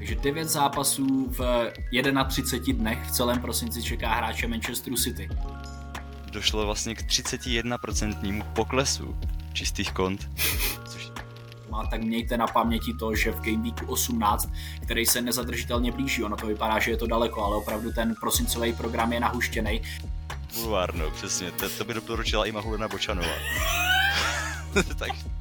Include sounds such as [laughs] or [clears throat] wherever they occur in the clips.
Takže 9 zápasů v 31 dnech v celém prosinci čeká hráče Manchesteru City. Došlo vlastně k 31% poklesu čistých kont. Což... Má, tak mějte na paměti to, že v Game Weeku 18, který se nezadržitelně blíží, ono to vypadá, že je to daleko, ale opravdu ten prosincový program je nahuštěný. Bulvárno, přesně, to, to by doporučila i Mahulena Bočanová. [laughs] tak.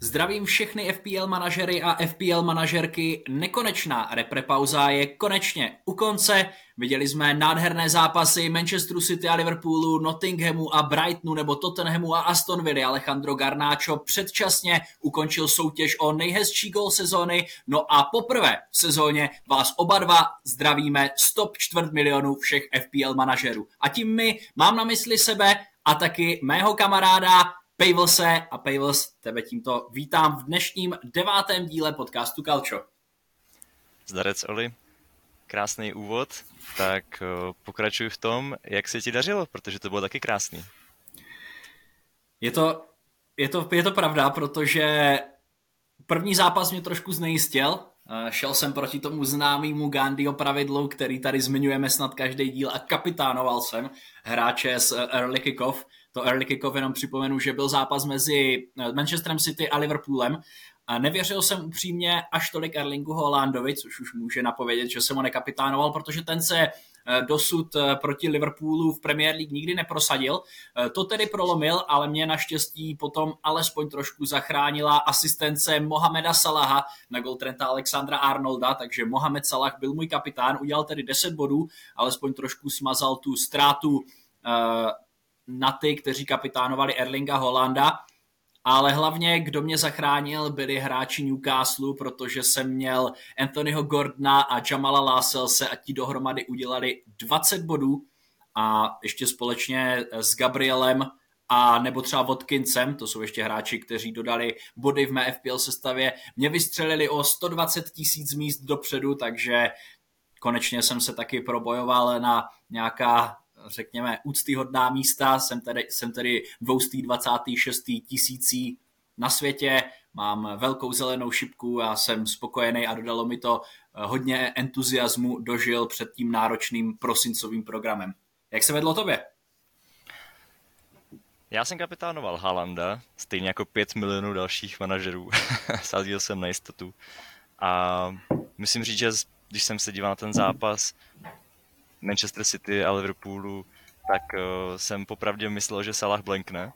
Zdravím všechny FPL manažery a FPL manažerky. Nekonečná reprepauza je konečně u konce. Viděli jsme nádherné zápasy Manchesteru City a Liverpoolu, Nottinghamu a Brightonu nebo Tottenhamu a Aston Villa. Alejandro Garnáčo předčasně ukončil soutěž o nejhezčí gol sezóny. No a poprvé v sezóně vás oba dva zdravíme stop čtvrt milionů všech FPL manažerů. A tím my mám na mysli sebe a taky mého kamaráda Pejvlse a Pejvls, tebe tímto vítám v dnešním devátém díle podcastu Kalčo. Zdarec Oli, krásný úvod, tak eh, pokračuj v tom, jak se ti dařilo, protože to bylo taky krásný. Je to, je to, je to pravda, protože první zápas mě trošku znejistil, eh, Šel jsem proti tomu známému Gandhiho pravidlu, který tady zmiňujeme snad každý díl a kapitánoval jsem hráče z Early Kickoff, to early kickoff jenom připomenu, že byl zápas mezi eh, Manchesterem City a Liverpoolem a nevěřil jsem upřímně až tolik Erlingu Holandovi, což už může napovědět, že jsem ho nekapitánoval, protože ten se eh, dosud eh, proti Liverpoolu v Premier League nikdy neprosadil. To tedy prolomil, ale mě naštěstí potom alespoň trošku zachránila asistence Mohameda Salaha na gol Trenta Alexandra Arnolda, takže Mohamed Salah byl můj kapitán, udělal tedy 10 bodů, alespoň trošku smazal tu ztrátu na ty, kteří kapitánovali Erlinga Holanda, ale hlavně, kdo mě zachránil, byli hráči Newcastle, protože jsem měl Anthonyho Gordona a Jamala Lasselse a ti dohromady udělali 20 bodů a ještě společně s Gabrielem a nebo třeba Watkinsem, to jsou ještě hráči, kteří dodali body v mé FPL sestavě, mě vystřelili o 120 tisíc míst dopředu, takže konečně jsem se taky probojoval na nějaká řekněme, úctyhodná místa. Jsem tedy, jsem tedy 226. tisící na světě, mám velkou zelenou šipku a jsem spokojený a dodalo mi to eh, hodně entuziasmu dožil před tím náročným prosincovým programem. Jak se vedlo tobě? Já jsem kapitánoval Halanda, stejně jako 5 milionů dalších manažerů. [laughs] Sázil jsem na jistotu. A musím říct, že když jsem se díval na ten zápas, Manchester City a Liverpoolu, tak uh, jsem popravdě myslel, že Salah blankne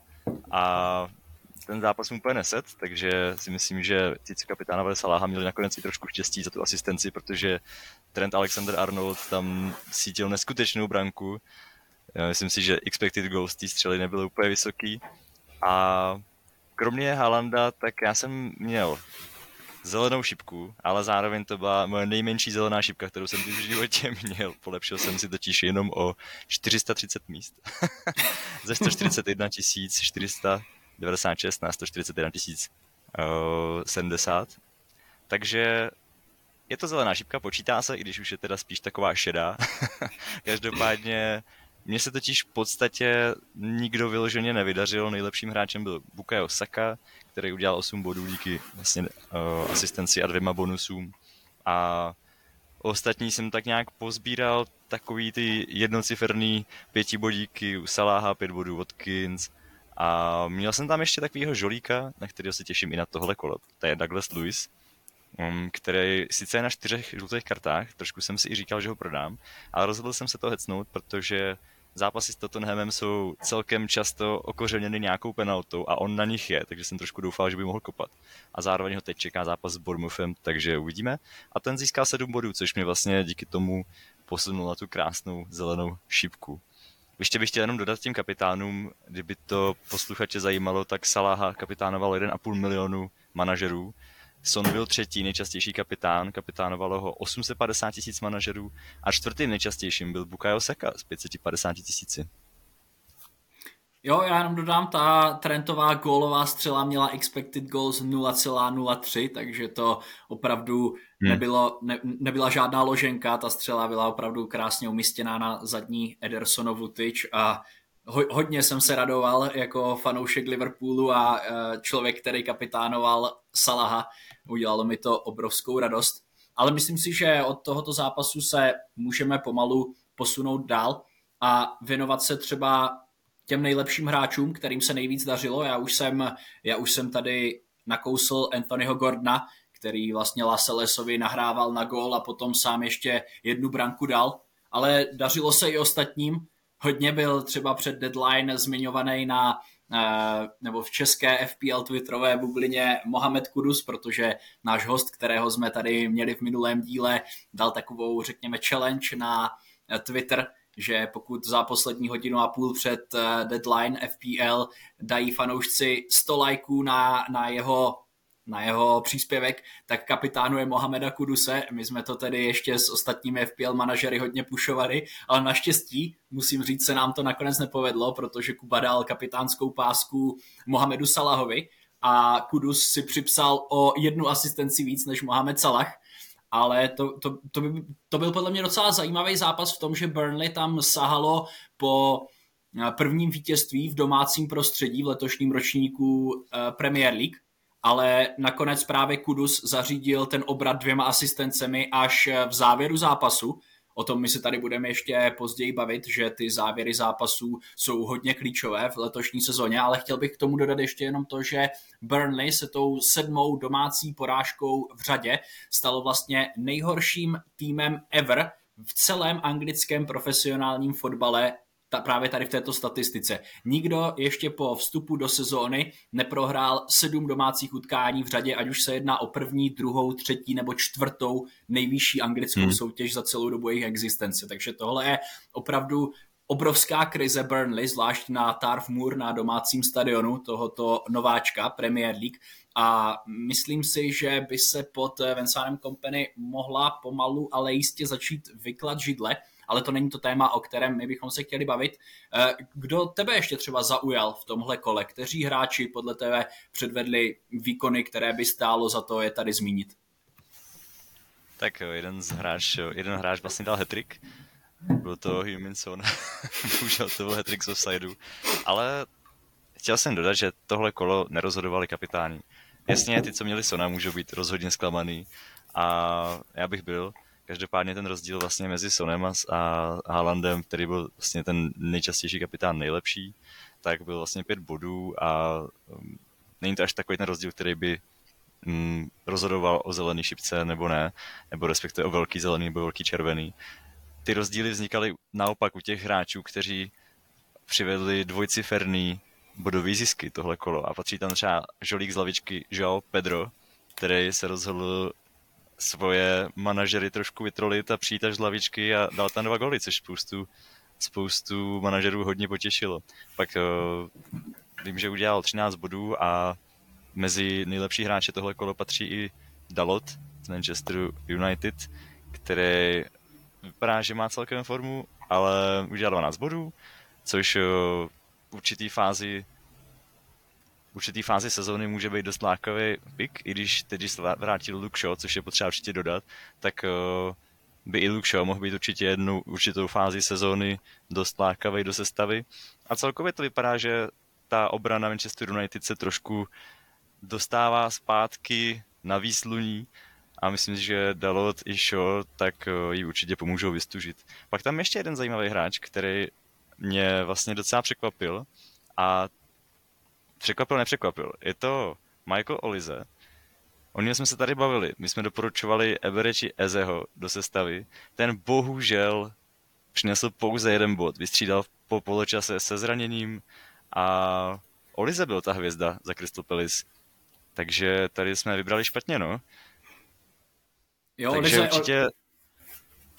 a ten zápas mu úplně neset, takže si myslím, že ti, co kapitánové Salaha měli nakonec i trošku štěstí za tu asistenci, protože Trent Alexander-Arnold tam sítil neskutečnou branku. Myslím si, že expected goals té střely nebyly úplně vysoký. A kromě Halanda, tak já jsem měl zelenou šipku, ale zároveň to byla moje nejmenší zelená šipka, kterou jsem v životě [laughs] měl. Polepšil jsem si totiž jenom o 430 míst. [laughs] Ze 141 496 na 141 070. Takže je to zelená šipka, počítá se, i když už je teda spíš taková šedá. [laughs] Každopádně mně se totiž v podstatě nikdo vyloženě nevydařil. Nejlepším hráčem byl Bukayo Saka, který udělal 8 bodů díky vlastně, uh, asistenci a dvěma bonusům. A ostatní jsem tak nějak pozbíral takový ty jednociferný pětibodíky u Saláha, pět bodů Watkins, a měl jsem tam ještě takového žolíka, na kterého se těším i na tohle kolo. To je Douglas Lewis, um, který sice je na čtyřech žlutých kartách, trošku jsem si i říkal, že ho prodám, ale rozhodl jsem se to hecnout, protože zápasy s Tottenhamem jsou celkem často okořeněny nějakou penaltou a on na nich je, takže jsem trošku doufal, že by mohl kopat. A zároveň ho teď čeká zápas s Bournemouthem, takže uvidíme. A ten získá 7 bodů, což mě vlastně díky tomu posunul na tu krásnou zelenou šipku. Ještě bych chtěl jenom dodat těm kapitánům, kdyby to posluchače zajímalo, tak Salaha kapitánoval 1,5 milionu manažerů, Son byl třetí nejčastější kapitán, kapitánovalo ho 850 tisíc manažerů a čtvrtým nejčastějším byl Bukayo Saka s 550 tisíci. Jo, já jenom dodám, ta Trentová gólová střela měla expected goals 0,03, takže to opravdu hmm. nebylo, ne, nebyla žádná loženka, ta střela byla opravdu krásně umístěná na zadní Edersonovu tyč a ho, hodně jsem se radoval jako fanoušek Liverpoolu a člověk, který kapitánoval Salaha. Udělalo mi to obrovskou radost. Ale myslím si, že od tohoto zápasu se můžeme pomalu posunout dál a věnovat se třeba těm nejlepším hráčům, kterým se nejvíc dařilo. Já už jsem, já už jsem tady nakousl Anthonyho Gordona, který vlastně Laselesovi nahrával na gól a potom sám ještě jednu branku dal. Ale dařilo se i ostatním. Hodně byl třeba před deadline zmiňovaný na nebo v české FPL twitterové bublině Mohamed Kudus, protože náš host, kterého jsme tady měli v minulém díle, dal takovou, řekněme, challenge na Twitter, že pokud za poslední hodinu a půl před eh, deadline FPL dají fanoušci 100 lajků na, na jeho na jeho příspěvek, tak kapitánu je Mohameda Kuduse. My jsme to tedy ještě s ostatními FPL manažery hodně pušovali, ale naštěstí, musím říct, se nám to nakonec nepovedlo, protože Kuba dal kapitánskou pásku Mohamedu Salahovi a Kudus si připsal o jednu asistenci víc než Mohamed Salah, ale to, to, to, by, to byl podle mě docela zajímavý zápas v tom, že Burnley tam sahalo po eh, prvním vítězství v domácím prostředí v letošním ročníku eh, Premier League, ale nakonec právě Kudus zařídil ten obrat dvěma asistencemi až eh, v závěru zápasu, O tom my se tady budeme ještě později bavit, že ty závěry zápasů jsou hodně klíčové v letošní sezóně, ale chtěl bych k tomu dodat ještě jenom to, že Burnley se tou sedmou domácí porážkou v řadě stalo vlastně nejhorším týmem ever v celém anglickém profesionálním fotbale ta, právě tady v této statistice. Nikdo ještě po vstupu do sezóny neprohrál sedm domácích utkání v řadě, ať už se jedná o první, druhou, třetí nebo čtvrtou nejvyšší anglickou hmm. soutěž za celou dobu jejich existence. Takže tohle je opravdu obrovská krize Burnley, zvlášť na Tarf Moor na domácím stadionu tohoto nováčka Premier League a myslím si, že by se pod Vincent Company mohla pomalu, ale jistě začít vyklat židle, ale to není to téma, o kterém my bychom se chtěli bavit. Eh, kdo tebe ještě třeba zaujal v tomhle kole? Kteří hráči podle tebe předvedli výkony, které by stálo za to je tady zmínit? Tak jeden z hráč, jeden hráč vlastně dal hetrik, byl to Huminson, bohužel [laughs] to byl hetrik z offsideu, ale chtěl jsem dodat, že tohle kolo nerozhodovali kapitáni. Jasně, ty, co měli Sona, můžou být rozhodně zklamaný a já bych byl, Každopádně ten rozdíl vlastně mezi Sonem a Haalandem, který byl vlastně ten nejčastější kapitán nejlepší, tak byl vlastně pět bodů a um, není to až takový ten rozdíl, který by um, rozhodoval o zelený šipce nebo ne, nebo respektive o velký zelený nebo velký červený. Ty rozdíly vznikaly naopak u těch hráčů, kteří přivedli dvojciferný bodový zisky tohle kolo a patří tam třeba žolík z lavičky Joao Pedro, který se rozhodl svoje manažery trošku vytrolit a přijít až z lavičky a dal tam dva goly, což spoustu, spoustu manažerů hodně potěšilo. Pak uh, vím, že udělal 13 bodů a mezi nejlepší hráče tohle kolo patří i Dalot z Manchesteru United, který vypadá, že má celkem formu, ale udělal 12 bodů, což uh, v určitý fázi určitý fázi sezóny může být dost lákavý pick, i když teď, se vrátil Luke Shaw, což je potřeba určitě dodat, tak uh, by i Luke Shaw mohl být určitě jednu určitou fázi sezóny dost lákavý do sestavy. A celkově to vypadá, že ta obrana Manchester United se trošku dostává zpátky na výsluní a myslím si, že Dalot i Shaw tak uh, ji určitě pomůžou vystužit. Pak tam ještě jeden zajímavý hráč, který mě vlastně docela překvapil a překvapil, nepřekvapil. Je to Michael Olize. O něm jsme se tady bavili. My jsme doporučovali Evereči Ezeho do sestavy. Ten bohužel přinesl pouze jeden bod. Vystřídal po poločase se zraněním a Olize byl ta hvězda za Crystal Palace. Takže tady jsme vybrali špatně, no. Jo, Takže Olize, určitě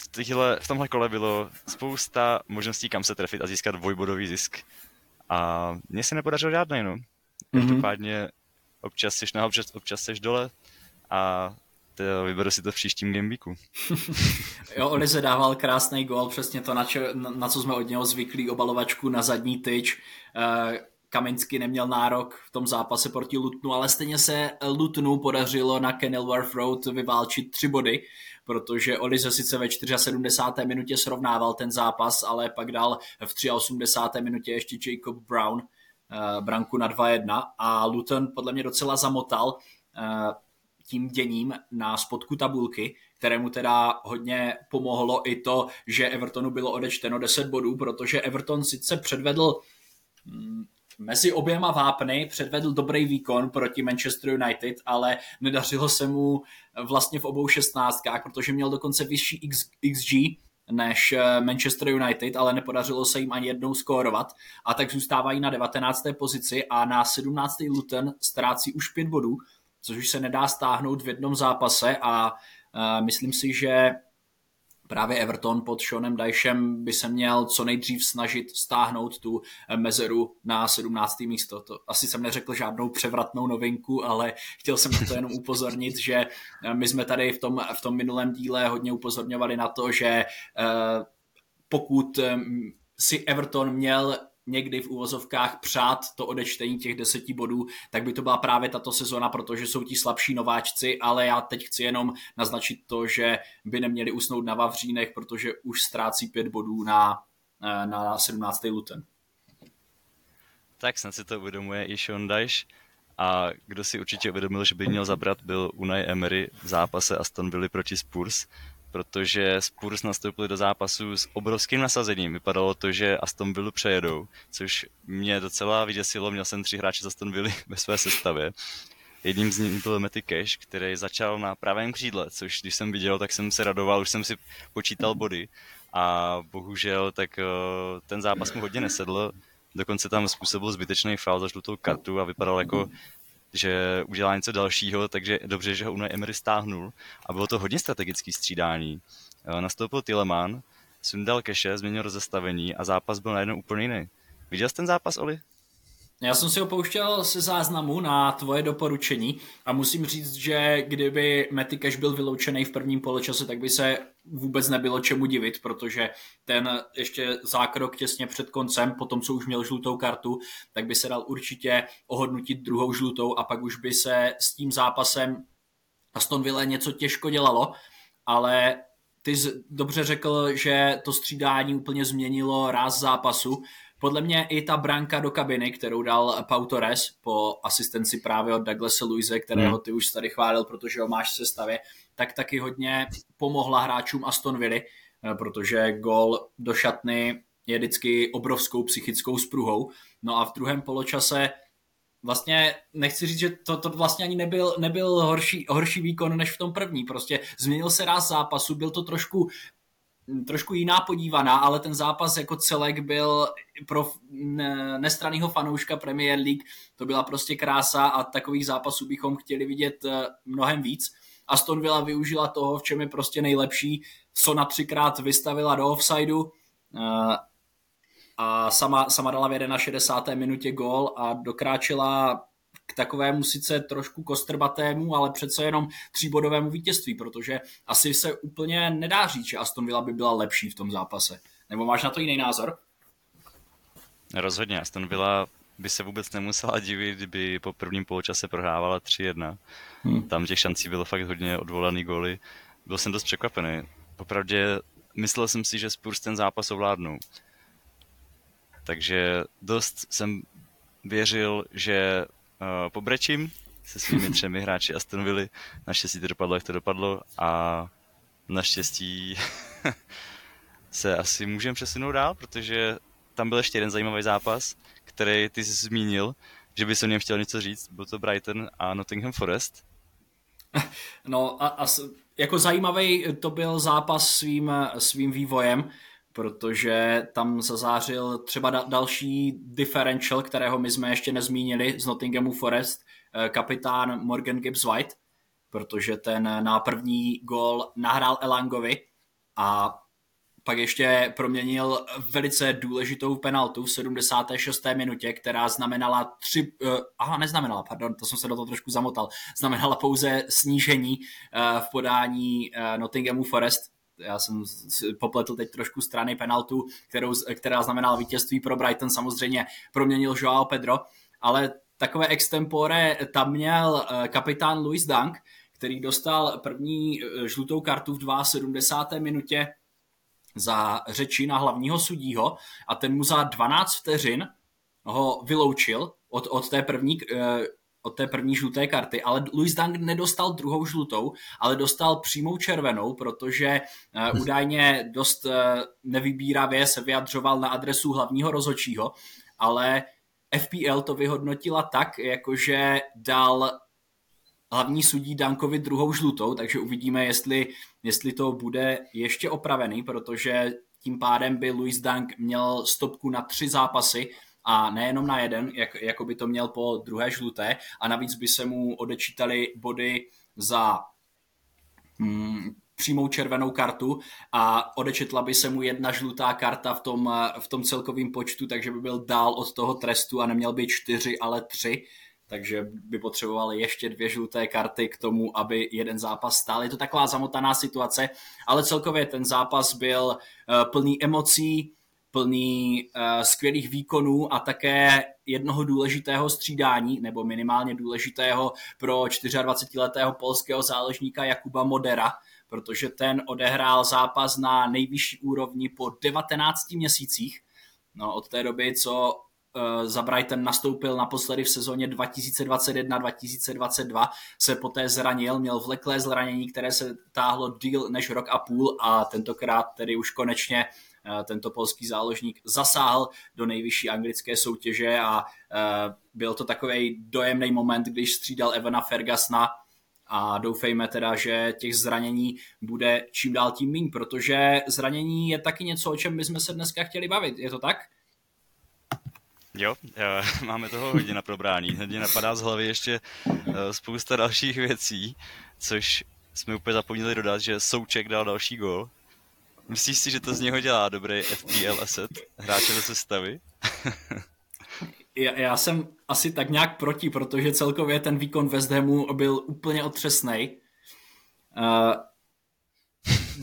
v, tyhle, v tomhle kole bylo spousta možností, kam se trefit a získat dvojbodový zisk. A mně se nepodařilo žádný, no. Mhm. Každopádně občas jsi nahoře, občas, jsi dole a to vyberu si to v příštím gameweeku. [laughs] jo, Olize dával krásný gol, přesně to, na, čo, na, na co jsme od něho zvyklí, obalovačku na zadní tyč. Eh, Kaminsky neměl nárok v tom zápase proti Lutnu, ale stejně se Lutnu podařilo na Kenilworth Road vyválčit tři body, protože Olize sice ve 74. minutě srovnával ten zápas, ale pak dal v 83. minutě ještě Jacob Brown branku na 2-1 a Luton podle mě docela zamotal uh, tím děním na spodku tabulky, kterému teda hodně pomohlo i to, že Evertonu bylo odečteno 10 bodů, protože Everton sice předvedl mm, mezi oběma vápny předvedl dobrý výkon proti Manchester United, ale nedařilo se mu vlastně v obou šestnáctkách, protože měl dokonce vyšší XG než eh, Manchester United, ale nepodařilo se jim ani jednou skórovat a tak zůstávají na 19. pozici a na 17. Luton ztrácí už 5 bodů, což už se nedá stáhnout v jednom zápase a uh, myslím si, že právě Everton pod Seanem Dyshem by se měl co nejdřív snažit stáhnout tu mezeru na 17. místo. To asi jsem neřekl žádnou převratnou novinku, ale chtěl jsem to jenom upozornit, že my jsme tady v tom, v tom minulém díle hodně upozorňovali na to, že eh, pokud eh, si Everton měl někdy v úvozovkách přát to odečtení těch deseti bodů, tak by to byla právě tato sezona, protože jsou ti slabší nováčci, ale já teď chci jenom naznačit to, že by neměli usnout na Vavřínech, protože už ztrácí pět bodů na, eh, na 17. Luton. Tak snad si to uvědomuje i Sean Dyche. A kdo si určitě uvědomil, že by měl zabrat, byl Unai Emery v zápase Aston Villa proti Spurs, protože Spurs nastoupili do zápasu s obrovským nasazením. Vypadalo to, že Aston Villa přejedou, což mě docela vyděsilo. Měl jsem tři hráče z Aston Villa [laughs] ve své sestavě. Jedním z nich byl Matty Cash, který začal na pravém křídle, což když jsem viděl, tak jsem se radoval, už jsem si počítal body a bohužel tak eh, ten zápas mu hodně nesedl. Dokonce tam způsobil zbytečný faul za žlutou kartu a vypadal jako že udělá něco dalšího, takže dobře, že ho Unai Emery stáhnul a bylo to hodně strategický střídání. Eh, nastoupil Tileman, sundal keše, změnil rozestavení a zápas byl najednou úplně jiný. Viděl jsi ten zápas, Oli? Já jsem si ho pouštěl se záznamu na tvoje doporučení a musím říct, že kdyby Matty Cash byl vyloučený v prvním poločase, tak by se vůbec nebylo čemu divit, protože ten ještě zákrok těsně před koncem, po tom, co už měl žlutou kartu, tak by se dal určitě ohodnotit druhou žlutou a pak už by se s tím zápasem Aston Villa něco těžko dělalo, ale ty jsi dobře řekl, že to střídání úplně změnilo ráz zápasu podle mě i ta branka do kabiny, kterou dal Pau Torres po asistenci právě od Douglasa Luise, kterého hmm. ty už tady chválil, protože ho máš v sestavě, tak taky hodně pomohla hráčům Aston Villa, eh, protože gol do šatny je vždycky obrovskou psychickou spruhou. No a v druhém poločase vlastně nechci říct, že to, to vlastně ani nebyl, nebyl horší, horší výkon než v tom první. Prostě změnil se ráz zápasu, byl to trošku trošku jiná podívaná, ale ten zápas jako celek byl pro nestranného fanouška Premier League, to byla prostě krása a takových zápasů bychom chtěli vidět eh, mnohem víc. Aston Villa využila toho, v čem je prostě nejlepší. Sona třikrát vystavila do offsideu eh, a sama, sama dala v 61. minutě gól a dokráčela k takovému sice trošku kostrbatému, ale přece jenom tříbodovému vítězství, protože asi se úplně nedá říct, že Aston Villa by byla lepší v tom zápase. Nebo máš na to jiný názor? Rozhodně, Aston Villa by se vůbec nemusela divit, kdyby po prvním poločase prohrávala 3-1. Hmm. Tam těch šancí bylo fakt hodně odvolaný góly. Byl jsem dost překvapený. Popravdě myslel jsem si, že Spurs ten zápas ovládnou. Takže dost jsem věřil, že pobrečím se svými [laughs] třemi hráči Aston Villa. Naštěstí to dopadlo, jak to dopadlo a naštěstí [laughs] se asi můžeme přesunout dál, protože tam byl ještě jeden zajímavý zápas, který ty jsi zmínil, že by se o něm chtěl něco říct. Byl to Brighton a Nottingham Forest. No a, a jako zajímavý to byl zápas svým, svým vývojem, protože tam zazářil třeba da, další differential, kterého my jsme ještě nezmínili z Nottinghamu Forest, eh, kapitán Morgan Gibbs White, protože ten na první gol nahrál Elangovi a pak ještě proměnil velice důležitou penaltu v 76. minutě, která znamenala tři, uh, aha, neznamenala, pardon, to jsem se do toho trošku zamotal, znamenala pouze snížení uh, v podání uh, Nottinghamu Forest, já jsem popletl teď trošku strany penaltu, kterou, která znamenala vítězství pro Brighton, samozřejmě proměnil Joao Pedro, ale takové extempore tam měl eh, kapitán Louis Dunk, který dostal první eh, žlutou kartu v 72. minutě za řeči na hlavního sudího a ten mu za 12 vteřin ho vyloučil od, od té první eh, od té první žluté karty, ale Louis Dunk nedostal druhou žlutou, ale dostal přímou červenou, protože uh, údajně dost uh, nevybíravě se vyjadřoval na adresu hlavního rozhodčího, ale FPL to vyhodnotila tak, jakože dal hlavní sudí Dankovi druhou žlutou, takže uvidíme, jestli, jestli to bude ještě opravený, protože tím pádem by Louis Dank měl stopku na tři zápasy a nejenom na jeden, jak, jako by to měl po druhé žluté. A navíc by se mu odečítali body za hmm, přímou červenou kartu. A odečetla by se mu jedna žlutá karta v tom, v tom celkovém počtu, takže by byl dál od toho trestu a neměl by čtyři, ale tři. Takže by potřebovali ještě dvě žluté karty k tomu, aby jeden zápas stál. Je to taková zamotaná situace, ale celkově ten zápas byl eh, plný emocí, plný uh, skvělých výkonů a také jednoho důležitého střídání, nebo minimálně důležitého pro 24-letého polského záložníka Jakuba Modera, protože ten odehrál zápas na nejvyšší úrovni po 19 měsících. No, od té doby, co Eh, za Brighton nastoupil naposledy v sezóně 2021-2022, se poté zranil, měl vleklé zranění, které se táhlo díl než rok a půl a tentokrát tedy už konečně tento polský záložník zasáhl do nejvyšší anglické soutěže a eh, byl to takový dojemný moment, když střídal Evana Fergasna a doufejme teda, že těch zranění bude čím dál tím méně, protože zranění je taky něco, o čem bychom se dneska chtěli bavit. Je to tak? Jo, [laughs] máme toho hodně na probrání. Hodně napadá z hlavy ještě eh, spousta dalších věcí, což jsme úplně zapomněli dodat, že Souček dal další gol. Myslíš si, že to z něho dělá dobrý FPL asset, hráče do sestavy? [laughs] já, já jsem asi tak nějak proti, protože celkově ten výkon West Hamu byl úplně otřesný. Uh,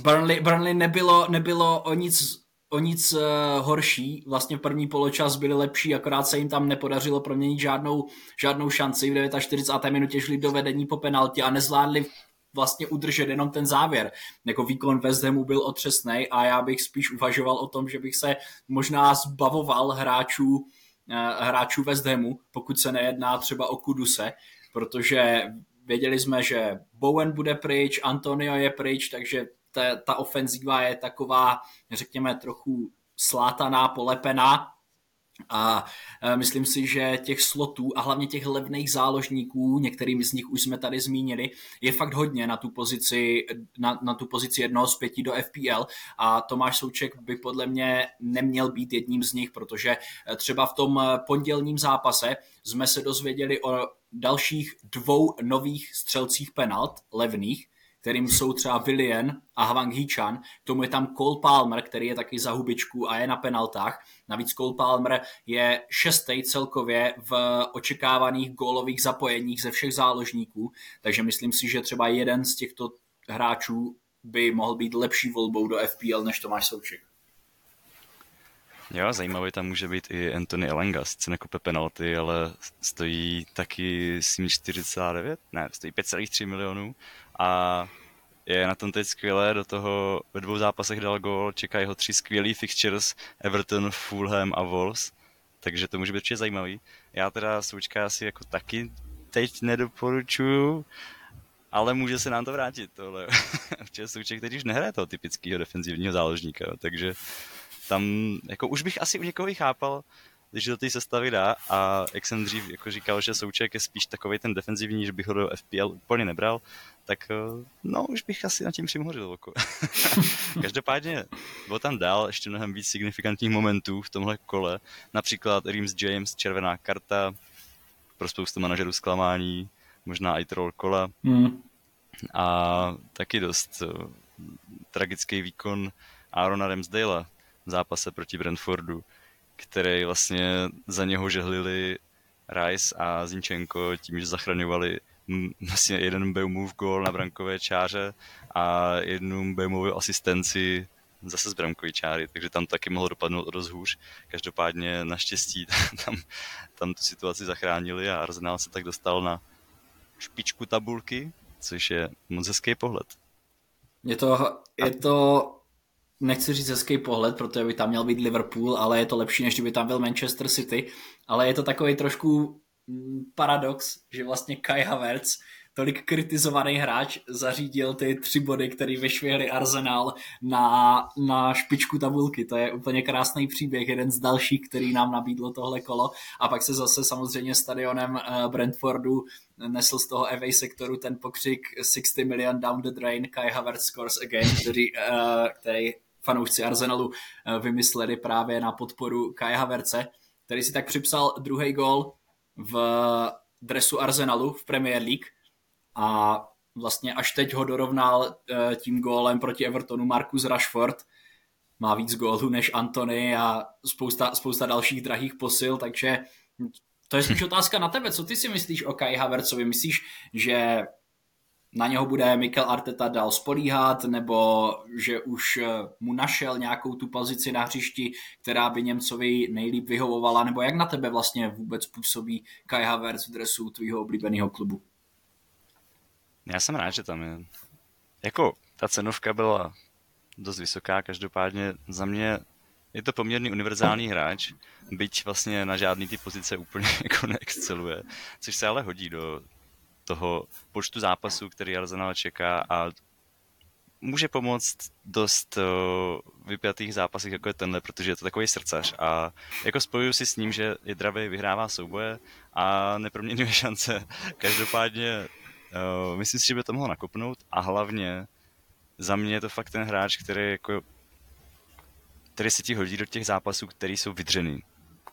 Burnley, Burnley nebylo, nebylo o nic o nic uh, horší. Vlastně první poločas byli lepší, akorát se jim tam nepodařilo proměnit žádnou, žádnou šanci. V 49. minutě šli do vedení po penaltě a nezvládli vlastně udržet jenom ten závěr. Jako výkon West Hamu byl otřesný a já bych spíš uvažoval o tom, že bych se možná zbavoval hráčů, uh, hráčů West Hamu, pokud se nejedná třeba o Kuduse, protože věděli jsme, že Bowen bude pryč, Antonio je pryč, takže ta, ta ofenzíva je taková, řekněme, trochu slátaná, polepená, a e, myslím si, že těch slotů a hlavně těch levných záložníků, některými z nich už jsme tady zmínili, je fakt hodně na tu pozici, na, na tu pozici jednoho z pěti do FPL a Tomáš Souček by podle mě neměl být jedním z nich, protože e, třeba v tom pondělním zápase jsme se dozvěděli o dalších dvou nových střelcích penalt levných, kterým jsou třeba Willian a Hwang Hee-chan. K tomu je tam Cole Palmer, který je taky za hubičku a je na penaltách. Navíc Cole Palmer je šestý celkově v očekávaných gólových zapojeních ze všech záložníků, takže myslím si, že třeba jeden z těchto hráčů by mohl být lepší volbou do FPL než Tomáš Souček. Jo, zajímavý tam může být i Anthony Elanga, sice nekope penalty, ale stojí taky s 49, ne, stojí 5,3 milionů a je na tom teď skvěle, do toho ve dvou zápasech dal gól, čekají ho tři skvělý fixtures, Everton, Fulham a Wolves, takže to může být určitě zajímavý. Já teda Součka asi jako taky teď nedoporučuju, ale může se nám to vrátit tohle. [laughs] Včera Souček teď už nehraje toho typického defenzivního záložníka, takže tam jako už bych asi u někoho chápal, když do té sestavy dá a jak jsem dřív jako říkal, že Souček je spíš takový ten defenzivní, že bych ho do FPL úplně nebral, tak eh, no už bych asi na tím přimhořil oko. [laughs] Každopádně bylo tam dál ještě mnohem víc signifikantních momentů v tomhle kole, například Reams James, červená karta, pro spoustu manažerů zklamání, možná i troll kola. Mm. A taky dost uh, tragický výkon Aarona Ramsdale zápase proti Brentfordu, který vlastně za něho žehlili Rice a Zinčenko tím, že zachraňovali vlastně jeden move goal na brankové čáře a jednu Beumovou asistenci zase z bramkové čáry, takže tam taky mohlo dopadnout o dost hůř. Každopádně naštěstí [laughs] tam, tam tu situaci zachránili a Arsenal se tak dostal na špičku tabulky, což je moc hezký pohled. Je to, je to nechci říct hezký pohled, protože by tam měl být Liverpool, ale je to lepší, než kdyby tam byl Manchester City, ale je to takový trošku mm, paradox, že vlastně Kai Havertz tolik kritizovaný hráč zařídil ty tři body, který vyšvihli Arsenal na, na špičku tabulky. To je úplně krásný příběh, jeden z dalších, který nám nabídlo tohle kolo. A pak se zase samozřejmě stadionem eh, Brentfordu nesl z toho away sektoru ten pokřik 60 million down the drain, Kai Havertz scores again, který, uh, který fanoušci Arsenalu uh, vymysleli právě na podporu Kai Havertze, který si tak připsal druhý gol v dresu Arsenalu v Premier League a vlastně až teď ho dorovnal uh, tím gólem proti Evertonu Marcus Rashford, má víc gólů než Antony a spousta, spousta dalších drahých posil, takže to je spíš otázka na tebe. Co ty si myslíš o Kai Havertzovi? Myslíš, že na něho bude Mikel Arteta dál spolíhat, nebo že už eh, mu našel nějakou tu pozici na hřišti, která by Němcovi nejlíp vyhovovala, nebo jak na tebe vlastně vůbec působí Kai Havertz v dresu tvýho oblíbeného klubu? Já jsem rád, že tam je. Jako, ta cenovka byla dost vysoká, každopádně za mě je to poměrně univerzální hráč, byť vlastně na žádný ty pozice úplně [laughs] jako neexceluje, což se ale hodí do toho počtu zápasů, který Arsenal čeká a může pomoct dost uh, vypjatých zápasech, jako je tenhle, protože je to takový srdcař a jako spojuju si s ním, že je dravý, vyhrává souboje a neproměňuje [laughs] šance. Každopádně uh, myslím si, že by to mohlo nakopnout a hlavně za mě je to fakt ten hráč, který jako který se ti hodí do těch zápasů, které jsou vydřený.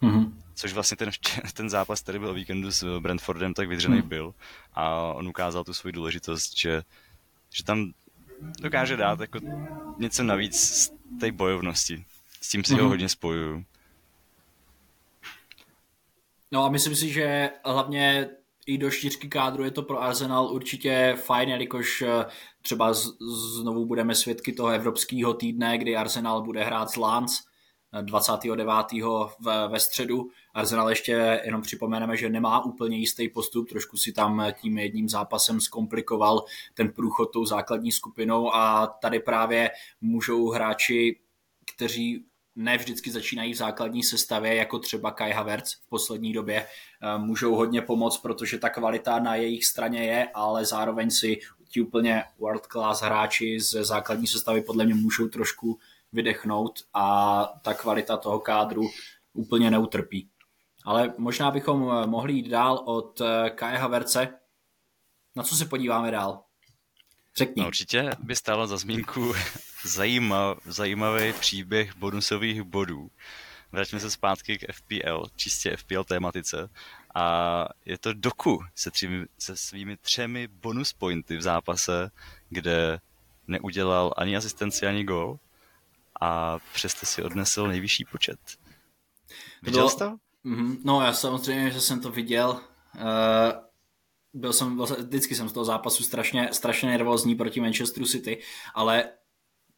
Mm-hmm. Což vlastně ten, [laughs] ten zápas, který byl o víkendu s Brentfordem, tak vydřený mm. byl. A on ukázal tu svoji důležitost, že, že tam dokáže dát jako něco navíc z té bojovnosti. S tím si mm-hmm. ho hodně spojuju. No a myslím si, že hlavně i do čtyřky kádru je to pro Arsenal určitě fajn, jelikož eh, třeba znovu budeme svědky toho evropského týdne, kdy Arsenal bude hrát s Lans 29. V, ve středu. Arsenal ještě jenom připomeneme, že nemá úplně jistý postup, trošku si tam tím jedním zápasem zkomplikoval ten průchod tou základní skupinou a tady právě můžou hráči, kteří ne vždycky začínají v základní sestavě, jako třeba Kai Havertz v poslední době, eh, můžou hodně pomoct, protože ta kvalita na jejich straně je, ale zároveň si ti úplně world class hráči ze základní sestavy podle mě můžou trošku vydechnout a ta kvalita toho kádru úplně neutrpí. Ale možná bychom eh, mohli jít dál od eh, Kaja Haverce. Na co se podíváme dál? Řekni. No, určitě by stálo za zmínku [laughs] zajímav, zajímavý příběh bonusových bodů. Vraťme se zpátky k FPL, čistě FPL tématice. A je to Doku se, tři, se svými třemi bonus pointy v zápase, kde neudělal ani asistenci, ani gol a přesto si odnesl nejvyšší počet. Viděl jsi to? Mm-hmm. No já samozřejmě, že jsem to viděl. Uh, byl jsem, vždycky jsem z toho zápasu strašně, strašně nervózní proti Manchesteru City, ale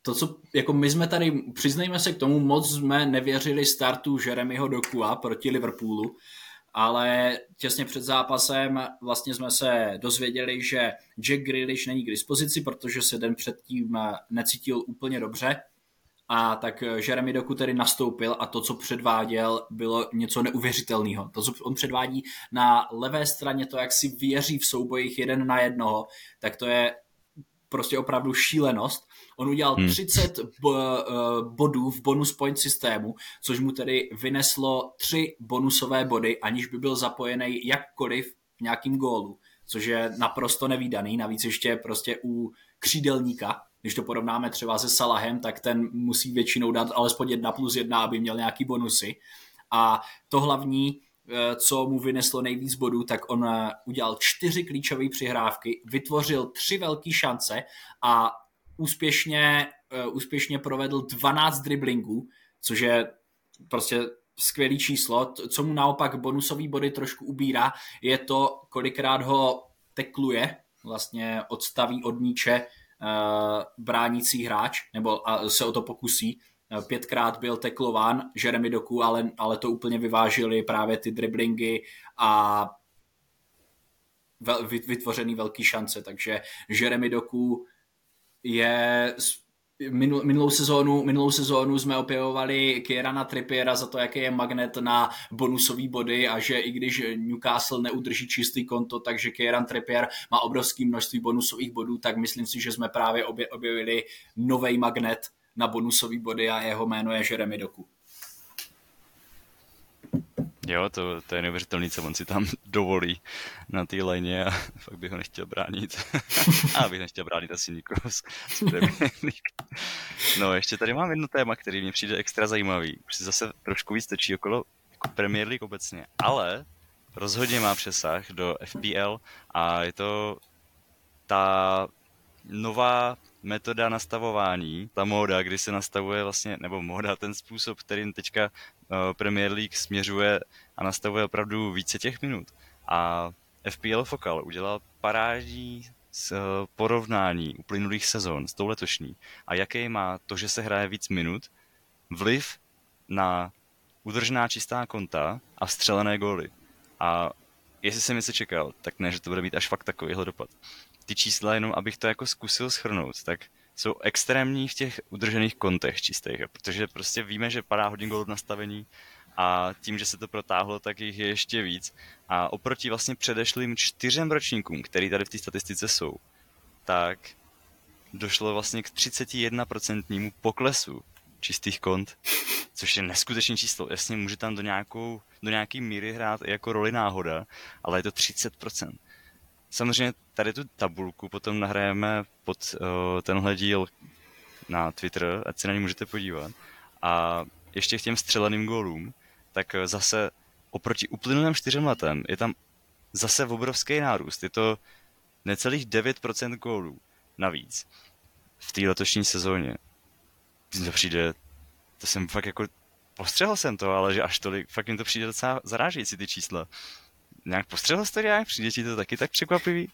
to, co, jako my jsme tady, přiznejme se k tomu, moc jsme nevěřili startu Jeremyho Dokua proti Liverpoolu, ale těsně před zápasem vlastně jsme se dozvěděli, že Jack Grealish není k dispozici, protože se den předtím necítil úplně dobře a tak Jeremy Doku tedy nastoupil a to, co předváděl, bylo něco neuvěřitelného. To, co on předvádí na levé straně, to, jak si věří v soubojích jeden na jednoho, tak to je prostě opravdu šílenost. On udělal hmm. 30 bodů v bonus point systému, což mu tedy vyneslo tři bonusové body, aniž by byl zapojený jakkoliv v nějakým gólu, což je naprosto nevýdaný, navíc ještě prostě u křídelníka, když to porovnáme třeba se Salahem, tak ten musí většinou dát alespoň jedna plus jedna, aby měl nějaký bonusy. A to hlavní, eh, co mu vyneslo nejvíc bodů, tak on eh, udělal čtyři klíčové přihrávky, vytvořil tři velké šance a úspěšně, eh, úspěšně provedl 12 driblingů, což je prostě skvělý číslo. Co mu naopak bonusový body trošku ubírá, je to, kolikrát ho tekluje, vlastně odstaví od míče bránící hráč, nebo se o to pokusí. Uh, pětkrát byl teklován Jeremy Doku, ale, ale to úplně vyvážili právě ty driblingy a vytvořený velký šance, takže Jeremy Doku je minul, minulou, sezónu, minulou sezónu jsme opěvovali Kierana Trippiera za to, jaký je magnet na bonusové body a že i když Newcastle neudrží čistý konto, takže Kieran Trippier má obrovské množství bonusových bodů, tak myslím si, že jsme právě objevili nový magnet na bonusové body a jeho jméno je Jeremy Doku. Jo, to, to je neuvěřitelný, co on si tam [laughs] dovolí na té léně a [laughs] fakt bych ho nechtěl bránit. [laughs] a bych nechtěl bránit asi nikoho z, z No, ještě tady mám jedno téma, který mě přijde extra zajímavý. Už si zase trošku víc točí okolo jako Premier League obecně, ale rozhodně má přesah do FPL a je to ta nová metoda nastavování, ta móda, kdy se nastavuje vlastně, nebo móda, ten způsob, kterým teďka uh, Premier League směřuje a nastavuje opravdu více těch minut. A FPL Focal udělal parádní s uh, porovnání uplynulých sezon s tou letošní a jaký má to, že se hraje víc minut, vliv na udržená čistá konta a střelené góly. A jestli jsem něco čekal, tak ne, že to bude mít až fakt takovýhle dopad ty čísla, jenom abych to jako zkusil schrnout, tak jsou extrémní v těch udržených kontech čistých, protože prostě víme, že padá hodně gólů v nastavení a tím, že se to protáhlo, tak jich je ještě víc. A oproti vlastně předešlým čtyřem ročníkům, který tady v té statistice jsou, tak došlo vlastně k 31% poklesu čistých kont, což je neskutečné číslo. Jasně, může tam do, nějakou, do nějaký míry hrát i jako roli náhoda, ale je to 30%. Samozřejmě tady tu tabulku potom nahrajeme pod uh, tenhle díl na Twitter, ať se na ní můžete podívat. A ještě k těm střeleným gólům, tak zase oproti uplynulým čtyřem letem je tam zase obrovský nárůst. Je to necelých 9% gólů navíc v té letošní sezóně. To přijde, to jsem fakt jako, postřehl jsem to, ale že až tolik, fakt mi to přijde docela zarážející ty čísla nějak postřehl jsi to nějak? Přijde ti to taky tak překvapivý?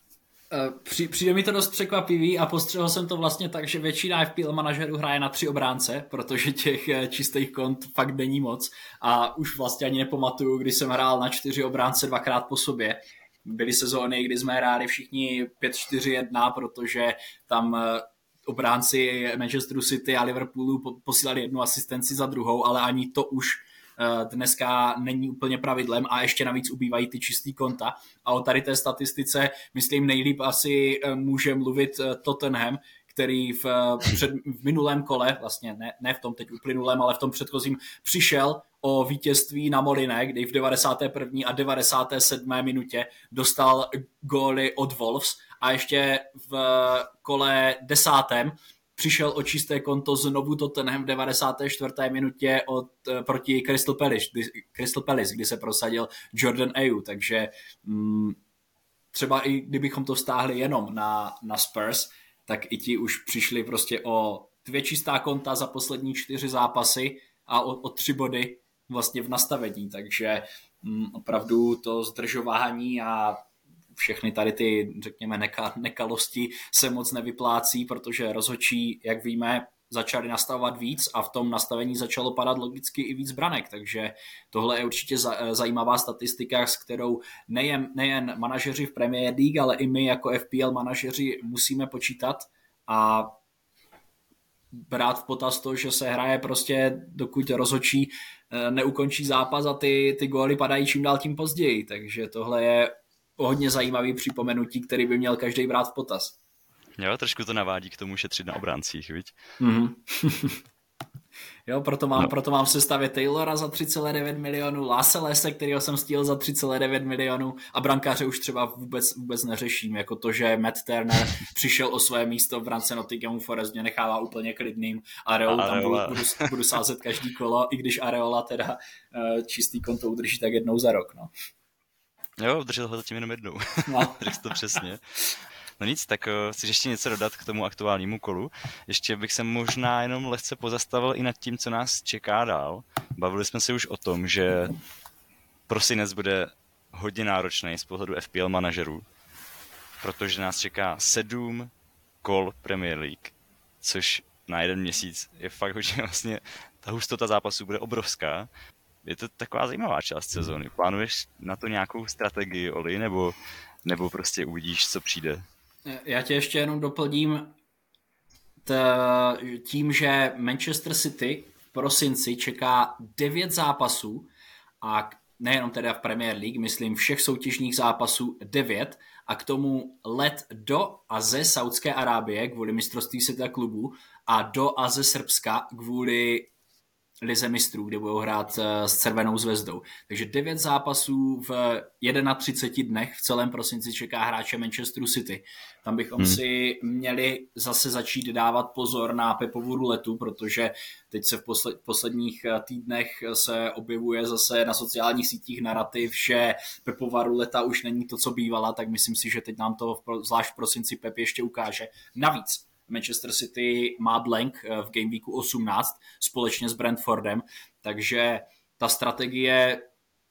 Eh, při, přijde mi to dost překvapivý a postřehl jsem to vlastně tak, že většina FPL manažerů hraje na tři obránce, protože těch eh, čistých kont fakt není moc a už vlastně ani nepamatuju, kdy jsem hrál na čtyři obránce dvakrát po sobě. Byly sezóny, kdy jsme hráli všichni 5-4-1, protože tam eh, obránci Manchesteru City a Liverpoolu posílali jednu asistenci za druhou, ale ani to už dneska není úplně pravidlem a ještě navíc ubývají ty čistý konta. A o tady té statistice, myslím, nejlíp asi eh, může mluvit eh, Tottenham, který v, před, v minulém kole, vlastně ne, ne v tom teď uplynulém, ale v tom předchozím, přišel o vítězství na Moliné, kdy v 91. a 97. minutě dostal góly od Wolves a ještě v kole desátém přišel o čisté konto znovu Tottenham v 94. minutě od, eh, proti Crystal Palace, kdy, Crystal Palace, kdy se prosadil Jordan Ayew, takže mm, třeba i kdybychom to stáhli jenom na, na Spurs, tak i ti už přišli prostě o dvě čistá konta za poslední čtyři zápasy a o, o tři body vlastně v nastavení, takže mm, opravdu to zdržování a všechny tady ty, řekněme, neka, nekalosti se moc nevyplácí, protože rozhočí, jak víme, začali nastavovat víc a v tom nastavení začalo padat logicky i víc branek, takže tohle je určitě zajímavá statistika, s kterou nejen, nejen manažeři v Premier League, ale i my jako FPL manažeři musíme počítat a brát v potaz to, že se hraje prostě, dokud rozhočí eh, neukončí zápas a ty, ty góly padají čím dál tím později, takže tohle je hodně zajímavý připomenutí, který by měl každý brát v potaz. Jo, trošku to navádí k tomu šetřit na obráncích, viď? Mm-hmm. [laughs] jo, proto mám, no. proto mám v sestavě Taylora za 3,9 milionů, Laselese, kterého jsem stíl za 3,9 milionů a brankáře už třeba vůbec, vůbec neřeším, jako to, že Matt Turner [laughs] přišel o své místo v brance Nottinghamu Forest mě nechává úplně klidným. Areolu tam budu, budu, budu sázet každý kolo, i když Areola teda uh, čistý konto udrží tak jednou za rok. No. Jo, držel ho zatím jenom jednou. No. [laughs] Řekl to přesně. No nic, tak uh, chci ještě něco dodat k tomu aktuálnímu kolu. Ještě bych se možná jenom lehce pozastavil i nad tím, co nás čeká dál. Bavili jsme se už o tom, že prosinec bude hodně náročný z pohledu FPL manažerů. protože nás čeká sedm kol Premier League, což na jeden měsíc je fakt [laughs] hodně vlastně, ta hustota zápasů bude obrovská. Je to taková zajímavá část sezóny. Plánuješ na to nějakou strategii, Oli, nebo, nebo prostě uvidíš, co přijde? Já tě ještě jenom doplním tím, že Manchester City v prosinci čeká devět zápasů a nejenom teda v Premier League, myslím všech soutěžních zápasů devět a k tomu let do a ze Saudské Arábie kvůli mistrovství světa klubu a do a ze Srbska kvůli lize mistrů, kde budou hrát eh, s Červenou zvezdou. Takže devět zápasů v 31 dnech v celém prosinci čeká hráče Manchesteru City. Tam bychom hmm. si měli zase začít dávat pozor na Pepovu ruletu, protože teď se v posled, posledních eh, týdnech se objevuje zase na sociálních sítích narrativ, že Pepova ruleta už není to, co bývala, tak myslím si, že teď nám to zvlášť v prosinci Pep ještě ukáže. Navíc Manchester City má blank eh, v Game Weeku 18 společně s Brentfordem, takže ta strategie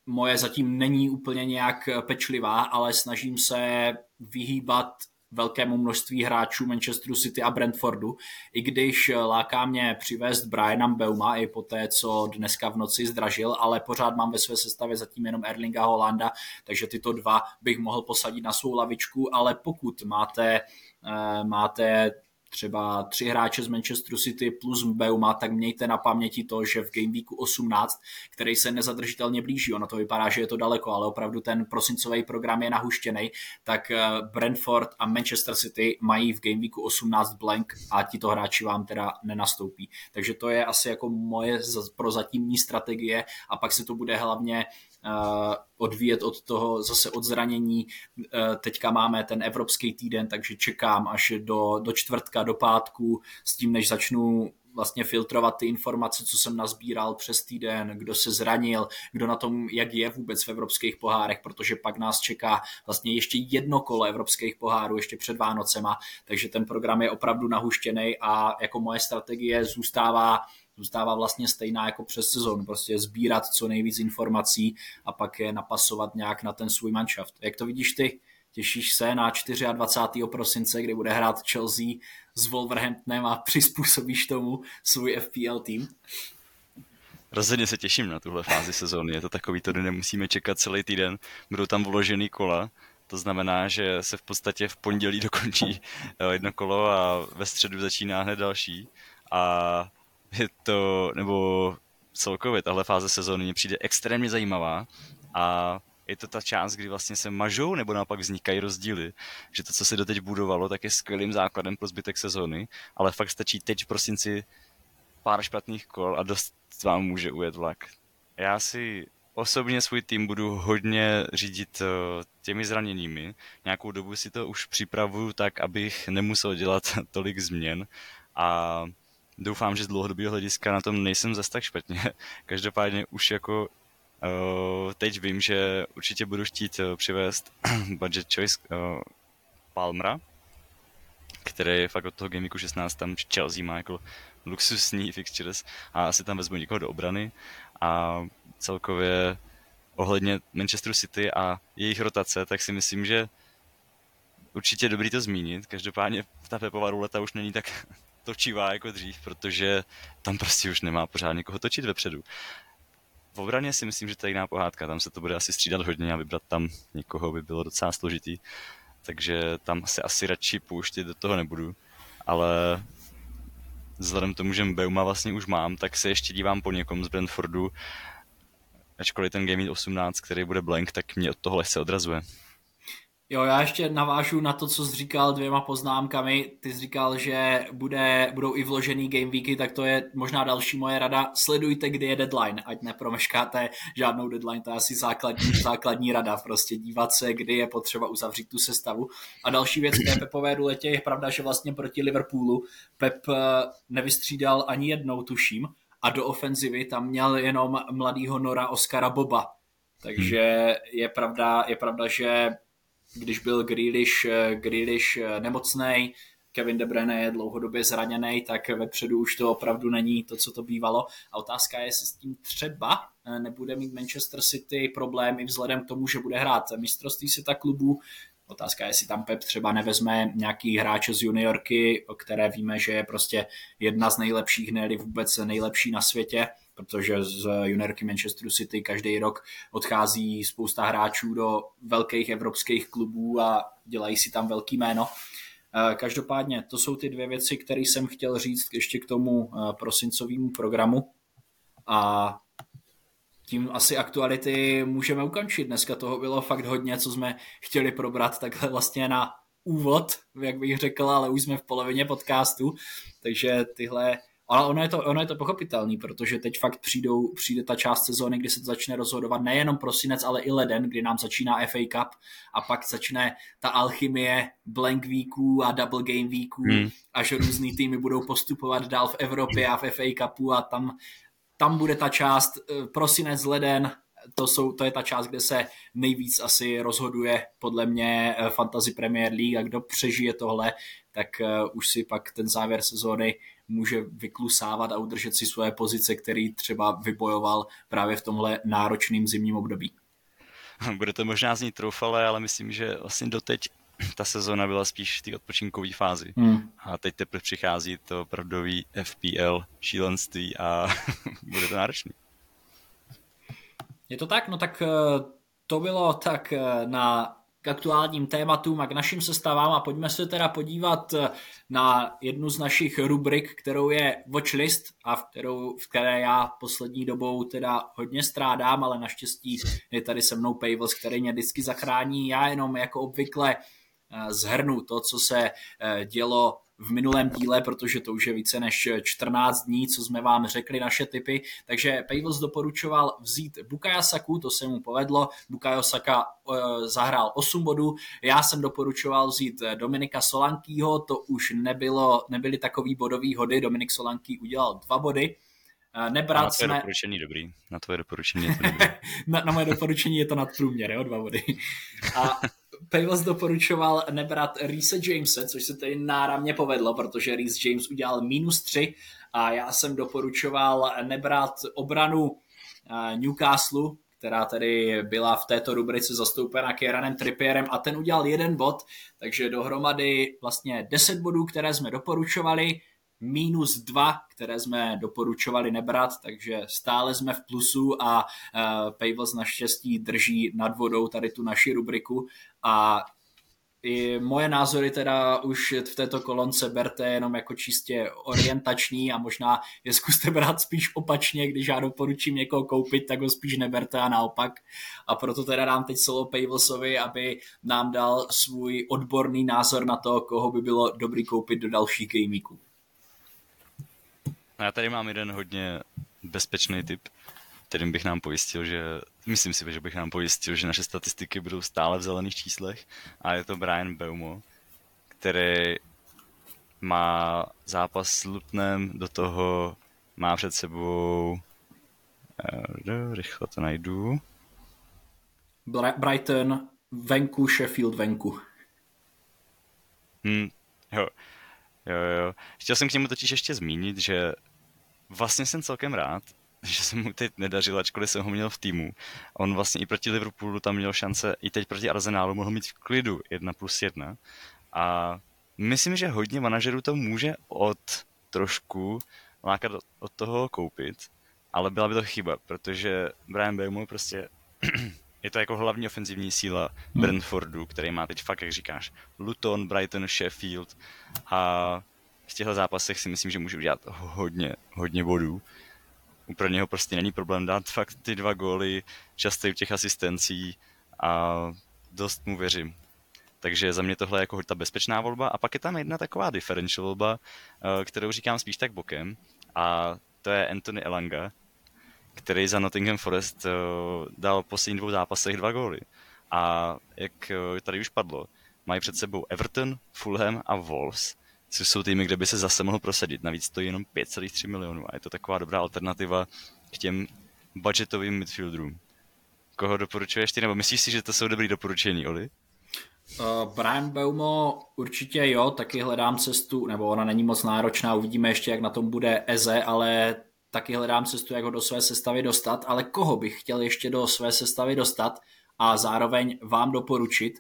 moje zatím není úplně nějak pečlivá, ale snažím se vyhýbat velkému množství hráčů Manchesteru City a Brentfordu, i když láká mě přivést Briana Beuma i po té, co dneska v noci zdražil, ale pořád mám ve své sestavě zatím jenom Erlinga Holanda, takže tyto dva bych mohl posadit na svou lavičku, ale pokud máte, eh, máte třeba tři hráče z Manchesteru City plus Beuma, tak mějte na paměti to, že v Game Weeku 18, který se nezadržitelně blíží, ono to vypadá, že je to daleko, ale opravdu ten prosincový program je nahuštěný, tak eh, Brentford a Manchester City mají v Game Weeku 18 blank a tito hráči vám teda nenastoupí. Takže to je asi jako moje prozatímní strategie a pak se to bude hlavně odvíjet od toho zase od zranění. Eh, teďka máme ten evropský týden, takže čekám až do, do čtvrtka, do pátku s tím, než začnu vlastně filtrovat ty informace, co jsem nazbíral přes týden, kdo se zranil, kdo na tom, jak je vůbec v evropských pohárech, protože pak nás čeká vlastně ještě jedno kolo evropských pohárů ještě před Vánocema, takže ten program je opravdu nahuštěný a jako moje strategie zůstává zůstává vlastně stejná jako přes sezónu, prostě sbírat co nejvíc informací a pak je napasovat nějak na ten svůj manšaft. Jak to vidíš ty? Těšíš se na 24. prosince, kdy bude hrát Chelsea s Wolverhamptonem a přizpůsobíš tomu svůj FPL tým? Rozhodně se těším na tuhle fázi sezóny. Je to takový, to, nemusíme čekat celý týden. Budou tam vložený kola. To znamená, že se v podstatě v pondělí dokončí eh, jedno kolo a ve středu začíná hned další. A [laughs] je to, nebo celkově tahle fáze sezóny mě přijde extrémně zajímavá a je to ta část, kdy vlastně se mažou nebo naopak vznikají rozdíly, že to, co se doteď budovalo, tak je skvělým základem pro zbytek sezóny, ale fakt stačí teď v prosinci pár špatných kol a dost vám může ujet vlak. Já si osobně svůj tým budu hodně řídit eh, těmi zraněními. Nějakou dobu si to už připravuju tak, abych nemusel dělat [laughs] tolik změn a doufám, že z dlouhodobého hlediska na tom nejsem zas tak špatně. [laughs] Každopádně už jako uh, teď vím, že určitě budu chtít uh, přivést [clears throat] budget choice uh, Palmra, který je fakt od toho Gameiku 16 tam Chelsea má jako luxusní [laughs] fixtures a asi tam vezmu někoho do obrany a celkově ohledně Manchesteru City a jejich rotace, tak si myslím, že určitě dobrý to zmínit. Každopádně ta Pepová ruleta už není tak točivá jako dřív, protože tam prostě už nemá pořád někoho točit vepředu. V obraně si myslím, že to je jiná pohádka, tam se to bude asi střídat hodně a vybrat tam někoho by bylo docela složitý, takže tam se asi radši pouštět do toho nebudu, ale vzhledem k tomu, že Beuma vlastně už mám, tak se ještě dívám po někom z Brentfordu, ačkoliv ten Game 18, který bude blank, tak mě od toho lehce odrazuje. Jo, já ještě navážu na to, co jsi říkal dvěma poznámkami. Ty jsi říkal, že bude, budou i vložený game weeky, tak to je možná další moje rada. Sledujte, kdy je deadline, ať nepromeškáte žádnou deadline, to je asi základní, základní rada, prostě dívat se, kdy je potřeba uzavřít tu sestavu. A další věc k té Pepové ruletě je pravda, že vlastně proti Liverpoolu Pep eh, nevystřídal ani jednou, tuším, a do ofenzivy tam měl jenom mladýho Nora Oscara Boba. Takže je pravda, je pravda, že když byl Grealish, eh, Grealish eh, nemocný, Kevin De Bruyne je dlouhodobě zraněný, tak vepředu už to opravdu není to, co to bývalo. A otázka je, jestli s tím třeba eh, nebude mít Manchester City problém i vzhledem k tomu, že bude hrát mistrovství světa klubu, Otázka je, jestli tam Pep třeba nevezme nějaký hráče z juniorky, o které víme, že je prostě jedna z nejlepších, ne vůbec nejlepší na světě, protože z juniorky Manchesteru City každý rok odchází spousta hráčů do velkých evropských klubů a dělají si tam velký jméno. Eh, každopádně to jsou ty dvě věci, které jsem chtěl říct ještě k tomu eh, prosincovému programu. A tím asi aktuality můžeme ukončit. Dneska toho bylo fakt hodně, co jsme chtěli probrat takhle vlastně na úvod, jak bych řekl, ale už jsme v polovině podcastu, takže tyhle ale ono je to, ono je to pochopitelný, protože teď fakt přijdou, přijde ta část sezóny, kdy se to začne rozhodovat nejenom prosinec, ale i leden, kdy nám začíná FA Cup a pak začne ta alchymie blank weeků a double game weeků, hmm. až různý týmy budou postupovat dál v Evropě a v FA Cupu a tam, tam bude ta část eh, prosinec, leden, to, jsou, to je ta část, kde se nejvíc asi rozhoduje podle mě eh, Fantasy Premier League a kdo přežije tohle, tak uh, už si pak ten závěr sezóny může vyklusávat a udržet si svoje pozice, který třeba vybojoval právě v tomhle náročným zimním období. [laughs] Bude to možná znít troufale, ale myslím, že vlastně doteď ta sezona byla spíš v té odpočinkové fázi. Hmm. A teď teprve přichází to opravdový FPL šílenství a [laughs] bude to náročný. Je to tak? No tak eh, to bylo tak eh, na k aktuálním tématům a k našim sestavám a pojďme se teda podívat eh, na jednu z našich rubrik, kterou je Watchlist a v, kterou, v které já poslední dobou teda hodně strádám, ale naštěstí je tady se mnou Pavels, který mě vždycky zachrání. Já jenom jako obvykle zhrnu to, co se dělo v minulém díle, protože to už je více než 14 dní, co jsme vám řekli naše typy. Takže Pavels doporučoval vzít Bukayo Saku, to se mu povedlo. Bukayo Saka uh, zahrál 8 bodů. Já jsem doporučoval vzít Dominika Solankýho, to už nebylo, nebyly takový bodový hody. Dominik Solanký udělal dva body. Nebrat na jsme... doporučení dobrý. Na tvoje doporučení je to dobrý. [laughs] na, na moje doporučení je to nadprůměr, jo, dva body. A Pavels doporučoval nebrat Reese Jamese, což se tady náramně povedlo, protože Reese James udělal minus 3 a já jsem doporučoval nebrat obranu eh, Newcastle, která tedy byla v této rubrice zastoupena Kieranem Trippierem a ten udělal jeden bod, takže dohromady vlastně 10 bodů, které jsme doporučovali, minus dva, které jsme doporučovali nebrat, takže stále jsme v plusu a uh, Pavels naštěstí drží nad vodou tady tu naši rubriku a i moje názory teda už v této kolonce berte jenom jako čistě orientační a možná je zkuste brát spíš opačně, když já doporučím někoho koupit, tak ho spíš neberte a naopak. A proto teda dám teď solo Pavlosovi, aby nám dal svůj odborný názor na to, koho by bylo dobrý koupit do dalších gameíků. Já tady mám jeden hodně bezpečný tip, kterým bych nám pojistil, že myslím si, že bych nám pojistil, že naše statistiky budou stále v zelených číslech a je to Brian Beumo, který má zápas s Lutnem, do toho má před sebou eh, rychle to najdu. Brighton venku, Sheffield venku. Hmm, jo. Jo, jo. Chtěl jsem k němu totiž ještě zmínit, že vlastně jsem celkem rád, [laughs] že se mu teď nedařilo, ačkoliv jsem ho měl v týmu. On vlastně i proti Liverpoolu tam měl šance, i teď proti Arsenálu mohl mít v klidu 1 plus 1. A myslím, že hodně manažerů to může od trošku lákat od toho koupit, ale byla by to chyba, protože Brian Beumo prostě [clears throat] je to jako hlavní ofenzivní síla hmm. Brentfordu, který má teď fakt, jak říkáš, Luton, Brighton, Sheffield a v těchto zápasech si myslím, že může udělat hodně, hodně bodů. Pro něho prostě není problém dát fakt ty dva góly, často těch asistencí a dost mu věřím. Takže za mě tohle je jako ta bezpečná volba. A pak je tam jedna taková differential volba, eh, kterou říkám spíš tak bokem. A to je Anthony Elanga, který za Nottingham Forest uh, dal v posledních dvou zápasech dva góly. A jak uh, tady už padlo, mají před sebou Everton, Fulham a Wolves, což jsou týmy, kde by se zase mohl prosadit. Navíc stojí jenom 5,3 milionů a je to taková dobrá alternativa k těm budgetovým midfielderům. Koho doporučuješ ty, nebo myslíš si, že to jsou dobrý doporučení, Oli? Uh, Brian Beumo určitě jo, taky hledám cestu, nebo ona není moc náročná, uvidíme ještě, jak na tom bude Eze, ale taky hledám cestu, jak ho do své sestavy dostat, ale koho bych chtěl ještě do své sestavy dostat a zároveň vám doporučit,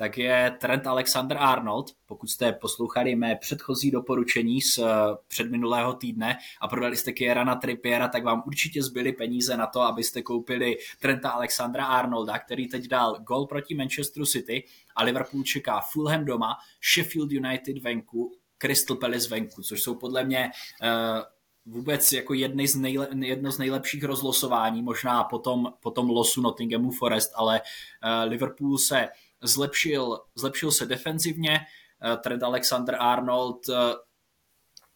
tak je Trent Alexander-Arnold. Pokud jste poslouchali mé předchozí doporučení z eh, předminulého týdne a prodali jste Kierana Trippiera, tak vám určitě zbyly peníze na to, abyste koupili Trenta Alexandra Arnolda, který teď dal gol proti Manchesteru City a Liverpool čeká Fulham doma, Sheffield United venku, Crystal Palace venku, což jsou podle mě uh, vůbec jako jedny z nejle, jedno z nejlepších rozlosování, možná potom, potom losu Nottinghamu Forest, ale uh, Liverpool se zlepšil, zlepšil se defenzivně, uh, Trent Alexander-Arnold uh,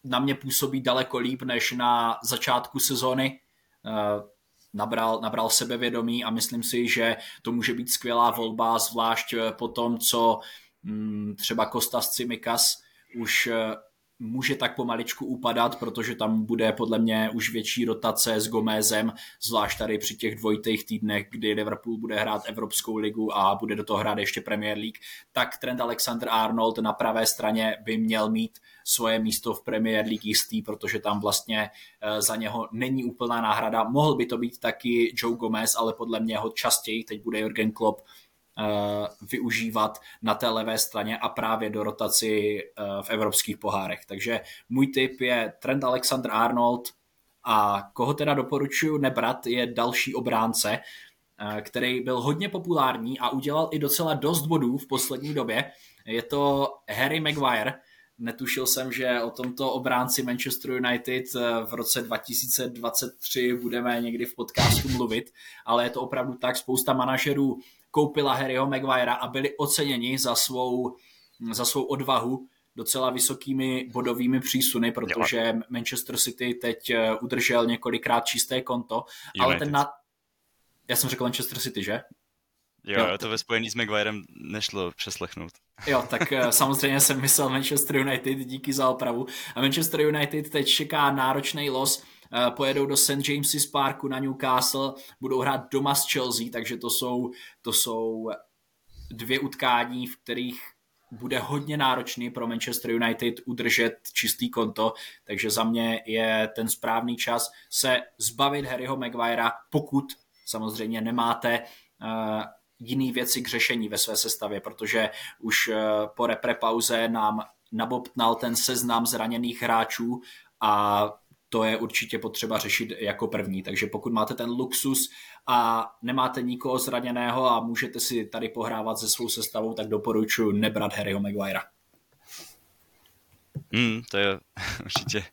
na mě působí daleko líp než na začátku sezóny. Uh, nabral, nabral sebevědomí a myslím si, že to může být skvělá volba, zvlášť po tom, co um, třeba Kostas Cimikas už může tak pomaličku upadat, protože tam bude podle mě už větší rotace s Gomezem, zvlášť tady při těch dvojitých týdnech, kdy Liverpool bude hrát Evropskou ligu a bude do toho hrát ještě Premier League, tak Trent Alexander-Arnold na pravé straně by měl mít svoje místo v Premier League jistý, protože tam vlastně eh, za něho není úplná náhrada. Mohl by to být taky Joe Gomez, ale podle mě ho častěji teď bude Jurgen Klopp využívat na té levé straně a právě do rotaci eh, v evropských pohárech. Takže můj tip je Trent Alexander Arnold a koho teda doporučuji nebrat je další obránce, eh, který byl hodně populární a udělal i docela dost bodů v poslední době. Je to Harry Maguire, Netušil jsem, že o tomto obránci Manchester United v roce 2023 budeme někdy v podcastu mluvit, ale je to opravdu tak. Spousta manažerů koupila Harryho Maguirea a byli oceněni za svou, za svou odvahu docela vysokými bodovými přísuny, protože jo. Manchester City teď eh, udržel několikrát čisté konto, United. ale ten na... Já jsem řekl Manchester City, že? Jo, jo, to ve spojení s Maguirem nešlo přeslechnout. Jo, tak eh, [laughs] samozřejmě jsem myslel Manchester United, díky za opravu. A Manchester United teď čeká náročný los, pojedou do St. James's Parku na Newcastle, budou hrát doma s Chelsea, takže to jsou, to jsou dvě utkání, v kterých bude hodně náročný pro Manchester United udržet čistý konto, takže za mě je ten správný čas se zbavit Harryho Maguirea, pokud samozřejmě nemáte uh, jiný věci k řešení ve své sestavě, protože už uh, po repre pauze nám nabobtnal ten seznam zraněných hráčů a to je určitě potřeba řešit jako první. Takže pokud máte ten luxus a nemáte nikoho zraněného a můžete si tady pohrávat se svou sestavou, tak doporučuji nebrat Harryho Maguirea. Hmm, to je [laughs] určitě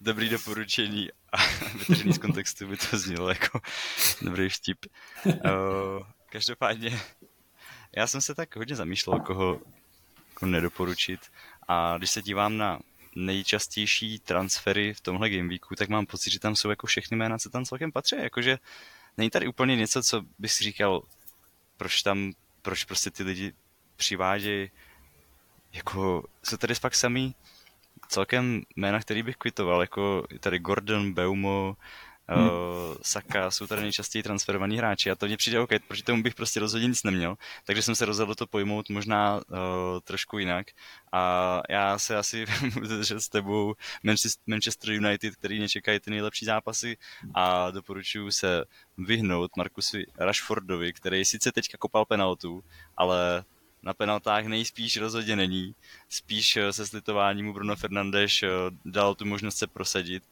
dobrý doporučení a [laughs] vytržený z kontextu by to znělo jako dobrý vtip. Uh, každopádně, já jsem se tak hodně zamýšlel, koho, koho nedoporučit a když se dívám na nejčastější transfery v tomhle gameweeku, tak mám pocit, že tam jsou jako všechny jména, co tam celkem patří. Jakože není tady úplně něco, co bys si říkal, proč tam, proč prostě ty lidi přivádějí, jako jsou tady fakt samý celkem jména, který bych kvitoval, jako tady Gordon, Beumo, Hmm. Uh, Saka jsou tady nejčastěji transferovaní hráči a to mně přijde OK, proti tomu bych prostě rozhodně nic neměl, takže jsem se rozhodl to pojmout možná uh, trošku jinak a já se asi [laughs] že s tebou Manchester United, který nečekají ty nejlepší zápasy a doporučuji se vyhnout Markusi Rashfordovi, který sice teďka kopal penaltu, ale na penaltách nejspíš rozhodně není. Spíš eh, se slitováním Bruno Fernandes dal tu možnost se prosadit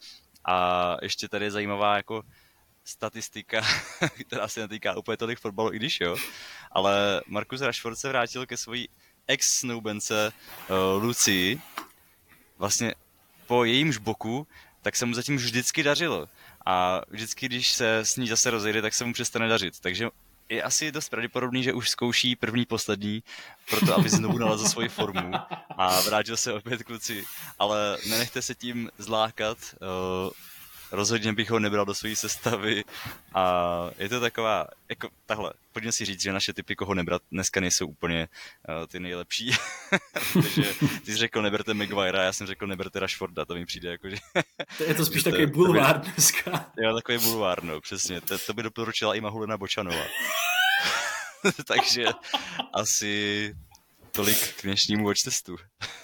a ještě tady je zajímavá jako statistika, [laughs] která se netýká úplně tolik fotbalu, i když jo, ale Markus Rashford se vrátil ke svojí ex-snoubence uh, Lucii, vlastně po jejímž boku, tak se mu zatím vždycky dařilo. A vždycky, když se s ní zase rozejde, tak se mu přestane dařit. Takže je asi dost pravděpodobný, že už zkouší první, poslední, proto aby znovu nalezl svoji formu a vrátil se opět kluci. Ale nenechte se tím zlákat, uh, rozhodně bych ho nebral do své sestavy. A je to taková, jako tahle, pojďme si říct, že naše typy koho nebrat dneska nejsou úplně uh, ty nejlepší, [laughs] protože ty jsi řekl neberte Maguire, já jsem řekl neberte Rashforda, to mi přijde jako, že... to je to spíš [laughs] takový bulvár dneska. Jo, takový bulvár, no, přesně, to, to by doporučila i Mahulena Bočanova. [laughs] Takže asi tolik k dnešnímu watch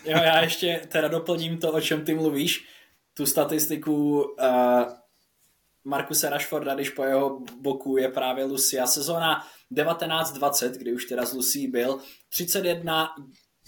jo, já ještě teda doplním to, o čem ty mluvíš tu statistiku uh, Markuse Rashforda, když po jeho boku je právě Lucia. Sezóna 1920, kdy už teda z Lucy byl, 31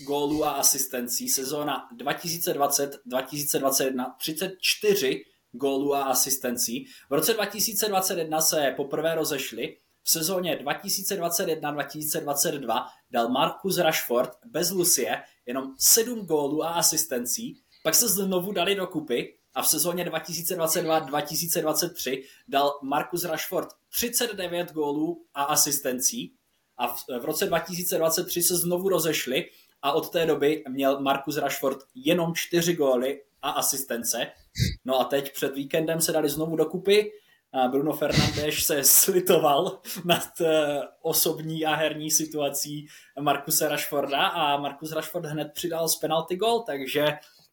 gólů a asistencí. Sezóna 2020-2021 34 gólů a asistencí. V roce 2021 se poprvé rozešli. V sezóně 2021-2022 dal Marcus Rashford bez Lucie jenom 7 gólů a asistencí. Pak se znovu dali do kupy a v sezóně 2022-2023 dal Marcus Rashford 39 gólů a asistencí a v, v roce 2023 se znovu rozešli a od té doby měl Marcus Rashford jenom 4 góly a asistence. No a teď před víkendem se dali znovu dokupy Bruno Fernandes se [laughs] slitoval nad eh, osobní a herní situací Markuse Rashforda a Markus Rashford hned přidal z penalty gol, takže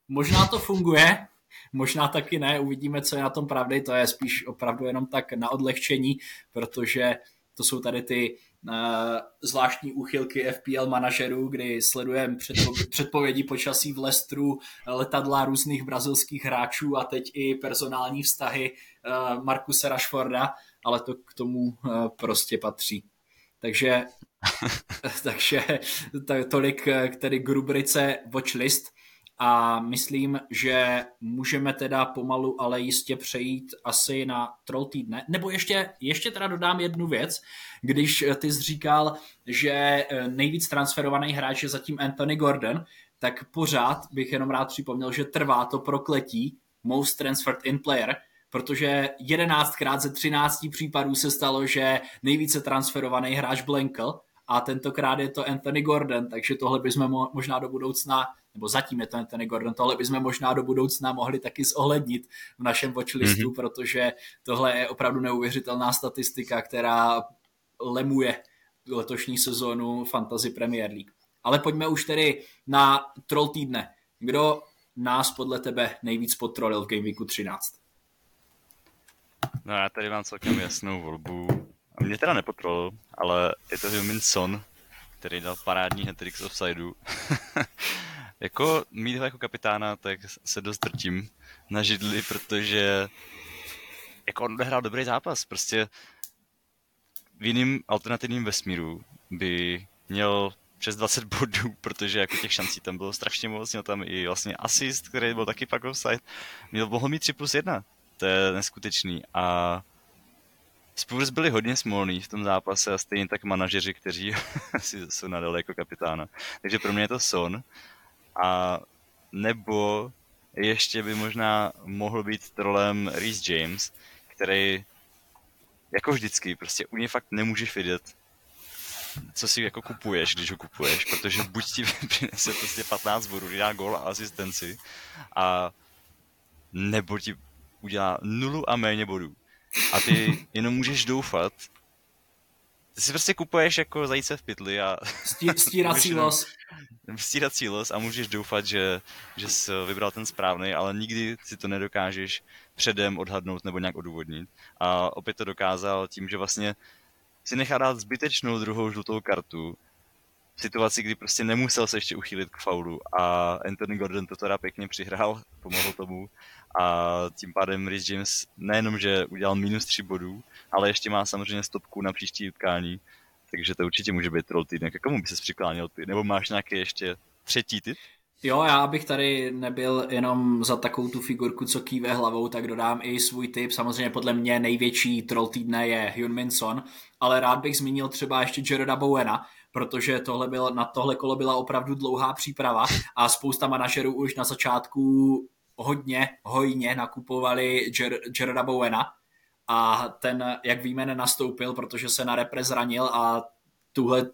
možná to funguje, možná taky ne, uvidíme, co je na tom pravdy, to je spíš opravdu jenom tak na odlehčení, protože to jsou tady ty uh, zvláštní úchylky FPL manažerů, kdy sledujeme předpo- předpovědi počasí v Lestru, letadla různých brazilských hráčů a teď i personální vztahy uh, Markuse Rashforda, ale to k tomu uh, prostě patří. Takže, [laughs] takže tolik k tedy k rubrice Watchlist a myslím, že můžeme teda pomalu, ale jistě přejít asi na troll týdne. Nebo ještě, ještě teda dodám jednu věc, když ty jsi říkal, že eh, nejvíc transferovaný hráč je zatím Anthony Gordon, tak pořád bych jenom rád připomněl, že trvá to prokletí most transferred in player, protože 11krát ze 13 případů se stalo, že nejvíce transferovaný hráč blankl a tentokrát je to Anthony Gordon, takže tohle bychom možná do budoucna nebo zatím je to Anthony Gordon, tohle bychom možná do budoucna mohli taky zohlednit v našem watchlistu, mm-hmm. protože tohle je opravdu neuvěřitelná statistika, která lemuje letošní sezónu Fantasy Premier League. Ale pojďme už tedy na troll týdne. Kdo nás podle tebe nejvíc potrolil v Game Weeku 13? No já tady mám celkem jasnou volbu. A mě teda nepotrolil, ale je to Humin Son, který dal parádní hat z offsideu. [laughs] Jako mít ho jako kapitána, tak se dost drtím na židli, protože jako on odehrál dobrý zápas. Prostě v jiným alternativním vesmíru by měl přes 20 bodů, protože jako těch šancí tam bylo strašně moc, měl tam i vlastně assist, který byl taky pak offside, měl mohl mít 3 plus 1, to je neskutečný. A Spurs byli hodně smolní v tom zápase a stejně tak manažeři, kteří [laughs] si jsou nadali jako kapitána. Takže pro mě je to Son a nebo ještě by možná mohl být trolem Reese James, který jako vždycky, prostě u něj fakt nemůžeš vidět, co si jako kupuješ, když ho kupuješ, protože buď ti [laughs] přinese prostě 15 bodů, dá gol a asistenci, a nebo ti udělá nulu a méně bodů. A ty jenom můžeš doufat, ty si prostě kupuješ jako zajíce v pytli a... [laughs] Stírací los. Stírací los a můžeš doufat, že, že jsi vybral ten správný, ale nikdy si to nedokážeš předem odhadnout nebo nějak odůvodnit. A opět to dokázal tím, že vlastně si nechá dát zbytečnou druhou žlutou kartu v situaci, kdy prostě nemusel se ještě uchýlit k faulu a Anthony Gordon to teda pěkně přihrál, pomohl tomu a tím pádem Rhys James nejenom, že udělal minus 3 bodů, ale ještě má samozřejmě stopku na příští utkání, takže to určitě může být troll týdnek. K komu by se přiklánil ty? Nebo máš nějaký ještě třetí typ? Jo, já bych tady nebyl jenom za takovou tu figurku, co kýve hlavou, tak dodám i svůj tip. Samozřejmě podle mě největší troll týdne je Hyun Min Son, ale rád bych zmínil třeba ještě Jaroda Bowena, protože tohle bylo, na tohle kolo byla opravdu dlouhá příprava a spousta manažerů už na začátku hodně hojně nakupovali Jaroda Bowena. A ten, jak víme, nenastoupil, protože se na repre zranil a tuhle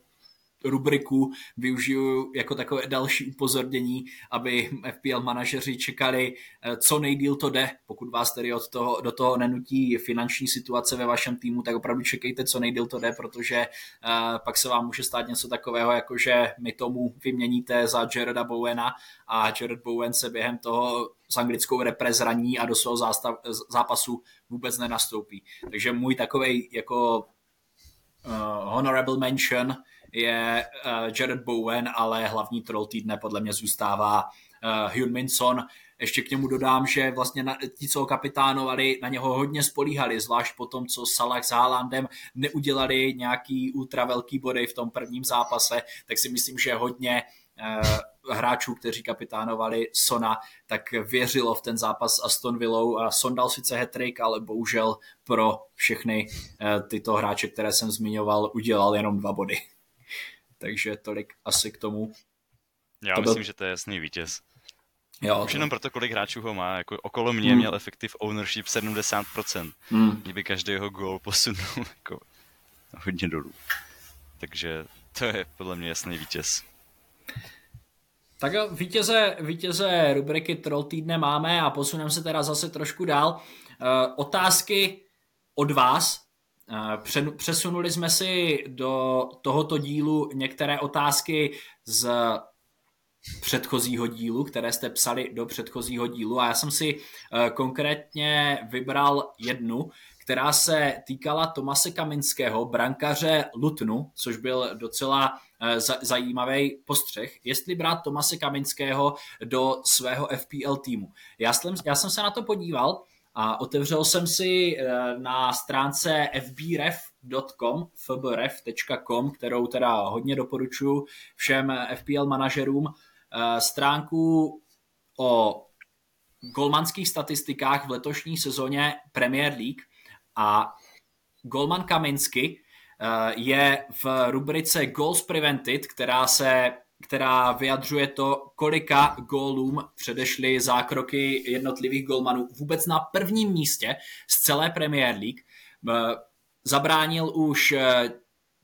rubriku využiju jako takové další upozornění, aby FPL manažeři čekali, eh, co nejdíl to jde. Pokud vás tedy od toho, do toho nenutí finanční situace ve vašem týmu, tak opravdu čekejte, co nejdíl to jde, protože uh, pak se vám může stát něco takového, jako že mi tomu vyměníte za Jareda Bowena a Jared Bowen se během toho s anglickou reprezraní a do svého zástav, zápasu vůbec nenastoupí. Takže můj takový jako uh, honorable mention je uh, Jared Bowen, ale hlavní troll týdne podle mě zůstává uh, Hyun Min Son. Ještě k němu dodám, že vlastně na, ti, co ho kapitánovali, na něho hodně spolíhali, zvlášť po tom, co Salah s Haalandem neudělali nějaký ultra velký body v tom prvním zápase, tak si myslím, že hodně uh, hráčů, kteří kapitánovali Sona, tak věřilo v ten zápas s Aston Villou a Son dal sice hetrik, ale bohužel pro všechny uh, tyto hráče, které jsem zmiňoval, udělal jenom dva body. Takže tolik asi k tomu. Já to myslím, byl... že to je jasný vítěz. Jo, Už to... jenom proto, kolik hráčů ho má. Jako okolo mě hmm. měl effective ownership 70%. Hmm. Kdyby každý jeho gol posunul [laughs] jako hodně dolů. Takže to je podle mě jasný vítěz. Tak jo, vítěze, vítěze rubriky Troll týdne máme a posuneme se teda zase trošku dál. Uh, otázky od vás. Uh, přesunuli jsme si do tohoto dílu některé otázky z předchozího dílu, které jste psali do předchozího dílu a já jsem si uh, konkrétně vybral jednu, která se týkala Tomase Kaminského, brankaře Lutnu, což byl docela Eh, zajímavý postřeh, jestli brát Tomase Kaminského do svého FPL týmu. Já jsem, já jsem se na to podíval a otevřel jsem si eh, na stránce fbref.com, fbref.com, kterou teda hodně doporučuji všem FPL manažerům, eh, stránku o golmanských statistikách v letošní sezóně Premier League. A Golman Kaminsky Eh, je v rubrice Goals Prevented, která se která vyjadřuje to, kolika gólům předešly zákroky jednotlivých golmanů vůbec na prvním místě z celé Premier League. Eh, zabránil už eh,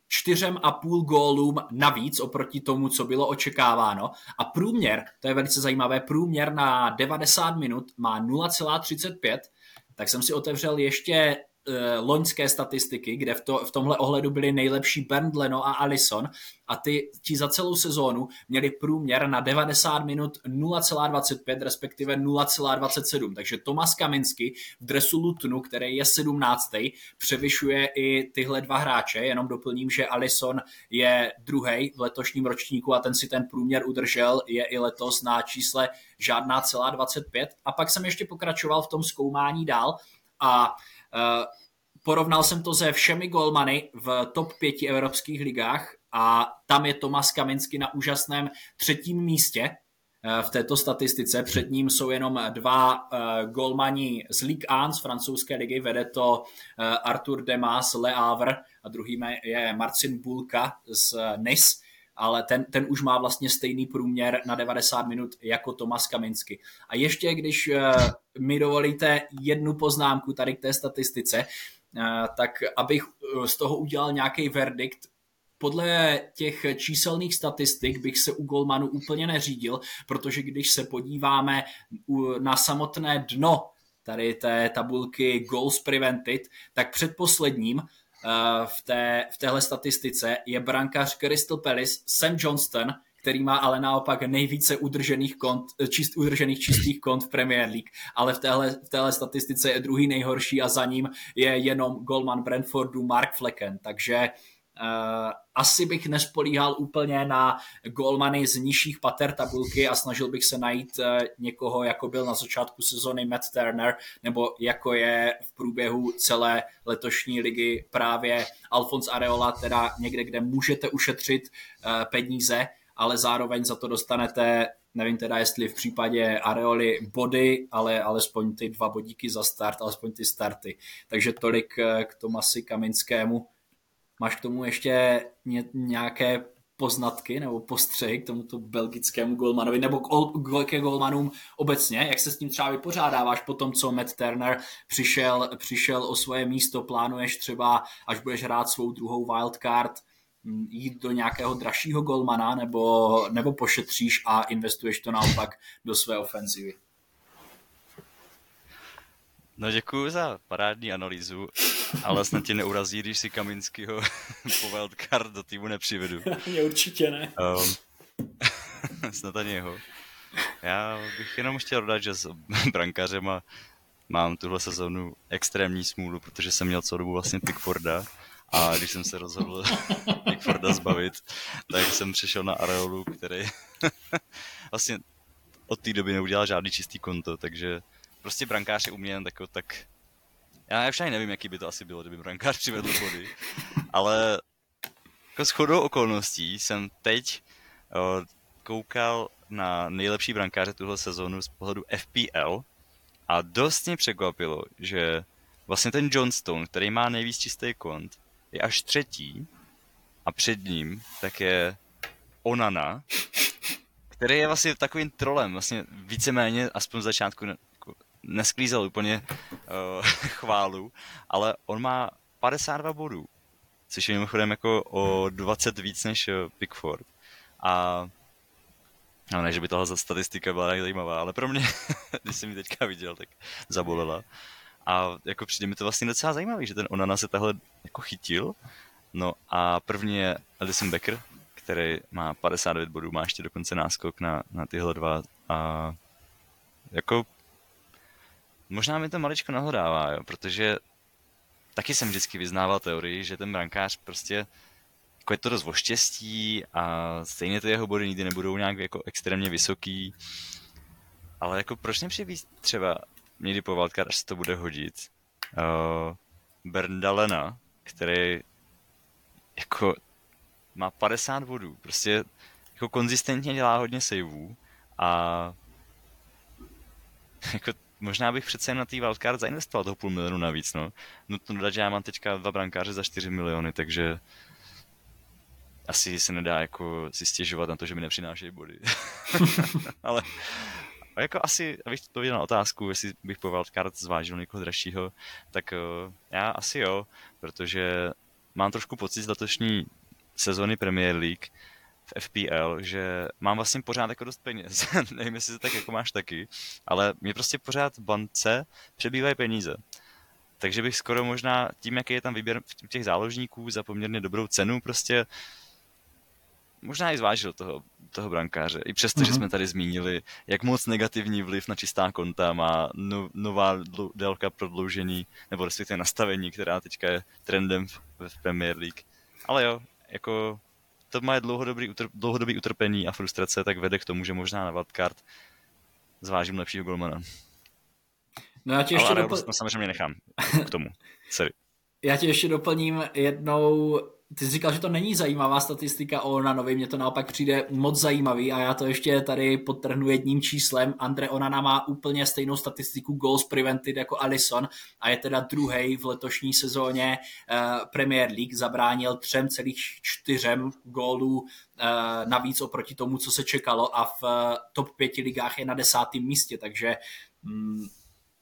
čtyřem a půl gólům navíc oproti tomu, co bylo očekáváno. A průměr, to je velice zajímavé, průměr na 90 minut má 0,35, tak jsem si otevřel ještě loňské statistiky, kde v, to, v tomhle ohledu byli nejlepší Bernd Leno a Allison a ty ti za celou sezónu měli průměr na 90 minut 0,25 respektive 0,27, takže Tomas Kaminsky v dresu Lutnu, který je 17. převyšuje i tyhle dva hráče, jenom doplním, že Allison je druhý v letošním ročníku a ten si ten průměr udržel, je i letos na čísle žádná celá 25 a pak jsem ještě pokračoval v tom zkoumání dál a porovnal jsem to se všemi golmany v top pěti evropských ligách a tam je Tomas Kaminsky na úžasném třetím místě eh, v této statistice. Před ním jsou jenom dva uh, golmani z Ligue 1 z francouzské ligy, vede to uh, Artur Demas Le Havre a druhým je Marcin Bulka z Nice ale ten, ten už má vlastně stejný průměr na 90 minut jako Tomas Kaminsky. A ještě, když uh, mi dovolíte jednu poznámku tady k té statistice, uh, tak abych uh, z toho udělal nějaký verdikt, podle těch číselných statistik bych se u Golmanu úplně neřídil, protože když se podíváme na samotné dno tady té tabulky Goals Prevented, tak předposledním Eh, v, té, v téhle statistice je brankář Crystal Palace Sam Johnston, který má ale naopak nejvíce udržených, kont, eh, čist, udržených čistých kont v Premier League, ale v téhle, v téhle statistice je druhý nejhorší a za ním je jenom golman Brentfordu Mark Flecken, takže Uh, asi bych nespolíhal úplně na golmany z nižších pater tabulky a snažil bych se najít uh, někoho, jako byl na začátku sezony Matt Turner, nebo jako je v průběhu celé letošní ligy právě Alphonse Areola, teda někde, kde můžete ušetřit uh, peníze, ale zároveň za to dostanete nevím teda, jestli v případě Areoly body, ale alespoň ty dva bodíky za start, alespoň ty starty. Takže tolik k Tomasi Kaminskému Máš k tomu ještě nějaké poznatky nebo postřehy k tomuto belgickému golmanovi nebo k, ke golmanům obecně, jak se s tím třeba vypořádáváš po tom, co Matt Turner přišel, přišel o svoje místo, plánuješ třeba, až budeš hrát svou druhou wildcard, mm, jít do nějakého dražšího golmana nebo, nebo pošetříš a investuješ to naopak do své ofenzivy? No děkuji za parádní analýzu, ale snad tě neurazí, když si Kaminskýho [laughs] po wildcard do týmu nepřivedu. [laughs] Mě určitě ne. Um, [laughs] snad ani jeho. Já bych jenom chtěl dodat, že s brankařem mám tuhle sezónu extrémní smůlu, protože jsem měl celou dobu vlastně Pickforda A když jsem se rozhodl Pickforda zbavit, tak jsem přešel na Areolu, který vlastně od té doby neudělal žádný čistý konto, takže prostě brankář je u mě tak, tak já už ani nevím, jaký by to asi bylo, kdyby brankář přivedl body, ale jako shodou okolností jsem teď uh, koukal na nejlepší brankáře tuhle sezónu z pohledu FPL a dost mě překvapilo, že vlastně ten Johnstone, který má nejvíc čistý kont, je až třetí a před ním tak je Onana, který je vlastně takovým trolem, vlastně víceméně, aspoň z začátku nesklízel úplně uh, [laughs] chválu, ale on má 52 bodů, což je mimochodem jako o 20 víc než eh, Pickford. A No ne, že by tahle statistika byla tak zajímavá, ale pro mě, [laughs] když jsem ji teďka viděl, tak zabolela. A jako přijde mi to vlastně docela zajímavý, že ten Onana se tahle jako chytil. No a první je Edison Becker, který má 59 bodů, má ještě dokonce náskok na, na tyhle dva. A jako možná mi to maličko nahodává, jo, protože taky jsem vždycky vyznával teorii, že ten brankář prostě jako je to dost o štěstí a stejně ty jeho body nikdy nebudou nějak jako extrémně vysoký. Ale jako proč nepřivíc třeba někdy po wildcard, až se to bude hodit, uh, Berndalena, který jako má 50 bodů, prostě jako konzistentně dělá hodně saveů a [laughs] jako možná bych přece jen na tý wildcard zainvestoval toho půl milionu navíc, no. Nutno dodat, že já mám teďka dva brankáře za 4 miliony, takže asi se nedá jako si stěžovat na to, že mi nepřinášejí body. [laughs] Ale jako asi, abych to na otázku, jestli bych po wildcard zvážil někoho dražšího, tak uh, já asi jo, protože mám trošku pocit z letošní sezóny Premier League v FPL, že mám vlastně pořád jako dost peněz. [laughs] Nevím, jestli to tak jako máš taky, ale mě prostě pořád v bance přebývají peníze. Takže bych skoro možná tím, jaký je tam výběr těch záložníků za poměrně dobrou cenu, prostě možná i zvážil toho, toho brankáře. I přesto, mm-hmm. že mhm. jsme tady zmínili, jak moc negativní vliv na čistá konta má no, nová délka prodloužení, nebo respektive nastavení, která teďka je trendem v, v Premier League. Ale jo, jako to má dlouhodobý, utr, dlouhodobý utrpení a frustrace, tak vede k tomu, že možná na wildcard zvážím lepšího golmana. No já tě ještě Ale dopl... samozřejmě nechám k tomu. [laughs] Sorry. Já tě ještě doplním jednou ty jsi říkal, že to není zajímavá statistika o Onanovi, mně to naopak přijde moc zajímavý a já to ještě tady podtrhnu jedním číslem. Andre Onana má úplně stejnou statistiku goals prevented jako Allison a je teda druhý v letošní sezóně uh, Premier League, zabránil 3,4 gólů uh, navíc oproti tomu, co se čekalo a v uh, top 5 ligách je na desátém místě, takže um,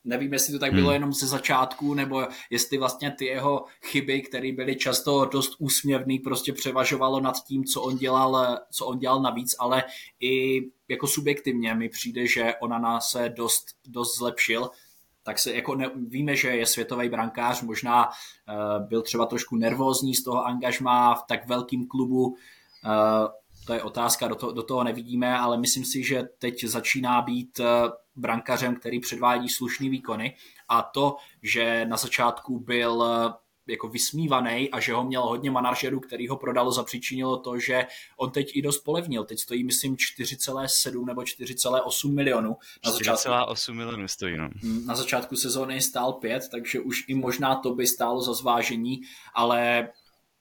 Nevím, jestli to tak bylo hmm. jenom ze začátku, nebo jestli vlastně ty jeho chyby, které byly často dost úsměvný, prostě převažovalo nad tím, co on dělal, co on dělal navíc, ale i jako subjektivně mi přijde, že ona nás se dost, dost zlepšil tak se jako ne, víme, že je světový brankář, možná uh, byl třeba trošku nervózní z toho angažmá v tak velkým klubu, uh, to je otázka, do, to, do toho nevidíme, ale myslím si, že teď začíná být uh, brankařem, který předvádí slušný výkony a to, že na začátku byl eh, jako vysmívaný a že ho měl hodně manažerů, který ho prodalo, zapříčinilo to, že on teď i dost polevnil. Teď stojí, myslím, 4,7 nebo 4,8 milionů. 4,8 milionů stojí, no. Mm, na začátku sezóny stál 5, takže už i možná to by stálo za zvážení, ale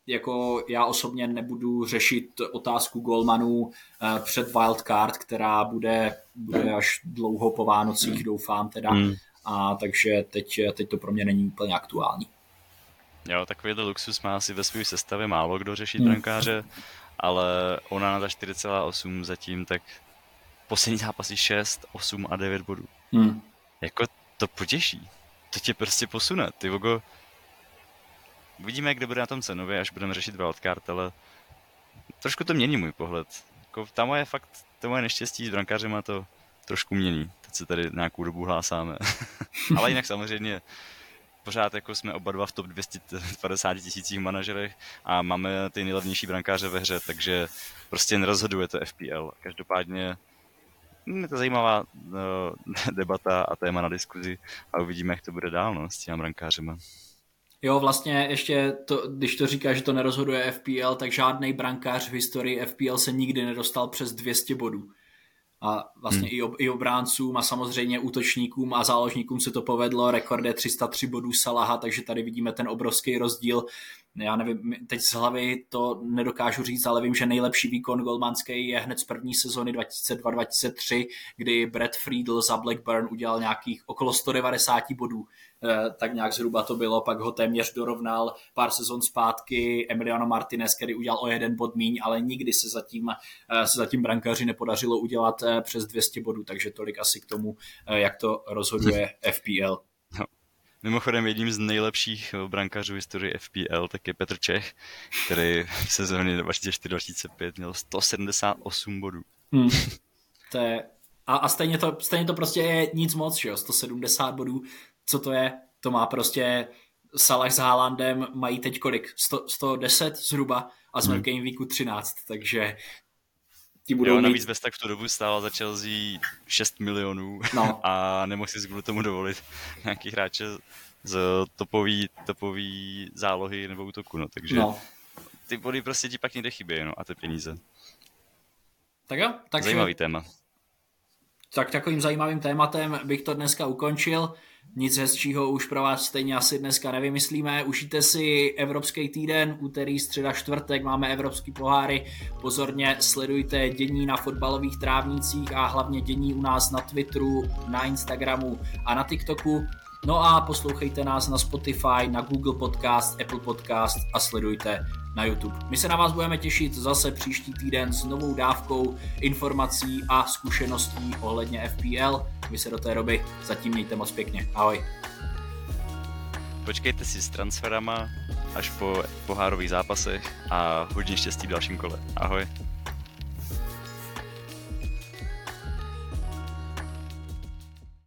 jako já osobně nebudu řešit otázku golmanů eh, před wildcard, která bude, bude až dlouho po Vánocích, doufám teda. Hmm. A takže teď, teď to pro mě není úplně aktuální. Jo, takovýhle luxus má asi ve své sestavě málo kdo řešit hmm. brankáře, ale ona na za 4,8 zatím, tak poslední zápasy 6, 8 a 9 bodů. Hmm. Jako to potěší. To tě prostě posune. Ty vogo, Uvidíme, kde bude na tom cenově, až budeme řešit wildcard, ale trošku to mění můj pohled. Jako ta moje fakt, to moje neštěstí s brankářem to trošku mění. Teď se tady nějakou dobu hlásáme. [laughs] ale jinak samozřejmě pořád jako jsme oba dva v top 250 tisících manažerech a máme ty nejlevnější brankáře ve hře, takže prostě nerozhoduje to FPL. Každopádně hm, je to zajímavá uh, [laughs] debata a téma na diskuzi a uvidíme, jak to bude dál no, s těmi brankářema. Jo, vlastně ještě, to, když to říká, že to nerozhoduje FPL, tak žádný brankář v historii FPL se nikdy nedostal přes 200 bodů. A vlastně hmm. i, ob, i obráncům a samozřejmě útočníkům a záložníkům se to povedlo. Rekord je 303 bodů Salaha, takže tady vidíme ten obrovský rozdíl. Já nevím, teď z hlavy to nedokážu říct, ale vím, že nejlepší výkon golmanský je hned z první sezony 2002-2003, kdy Brad Friedl za Blackburn udělal nějakých okolo 190 bodů tak nějak zhruba to bylo, pak ho téměř dorovnal pár sezon zpátky Emiliano Martinez, který udělal o jeden bod míň, ale nikdy se zatím, eh, se zatím brankaři nepodařilo udělat eh, přes 200 bodů, takže tolik asi k tomu, jak to rozhoduje [laughs] FPL. No. Mimochodem jedním z nejlepších brankařů historie FPL tak je Petr Čech, který v sezóně 2004-2005 měl 178 bodů. Hmm. [laughs] To je, a, a stejně, to, stejně to prostě je nic moc, že jo? 170 bodů co to je, to má prostě Salah s Haalandem mají teď kolik? 100, 110 zhruba a jsme hmm. v Game Weeku 13, takže ti budou jo, navíc mít... tak v tu dobu stála za Chelsea 6 milionů no. a nemohl si kvůli tomu dovolit nějaký hráče z topový, topový zálohy nebo útoku, no, takže no. ty body prostě ti pak někde chybějí, no, a ty peníze. Tak jo, takže... Zajímavý téma. Tak takovým zajímavým tématem bych to dneska ukončil. Nic hezčího už pro vás stejně asi dneska nevymyslíme. Užijte si Evropský týden, úterý, středa, čtvrtek, máme Evropský poháry. Pozorně sledujte dění na fotbalových trávnících a hlavně dění u nás na Twitteru, na Instagramu a na TikToku. No a poslouchejte nás na Spotify, na Google Podcast, Apple Podcast a sledujte na YouTube. My se na vás budeme těšit zase příští týden s novou dávkou informací a zkušeností ohledně FPL. Vy se do té doby zatím mějte moc pěkně. Ahoj. Počkejte si s transferama až po pohárových zápasech a hodně štěstí v dalším kole. Ahoj.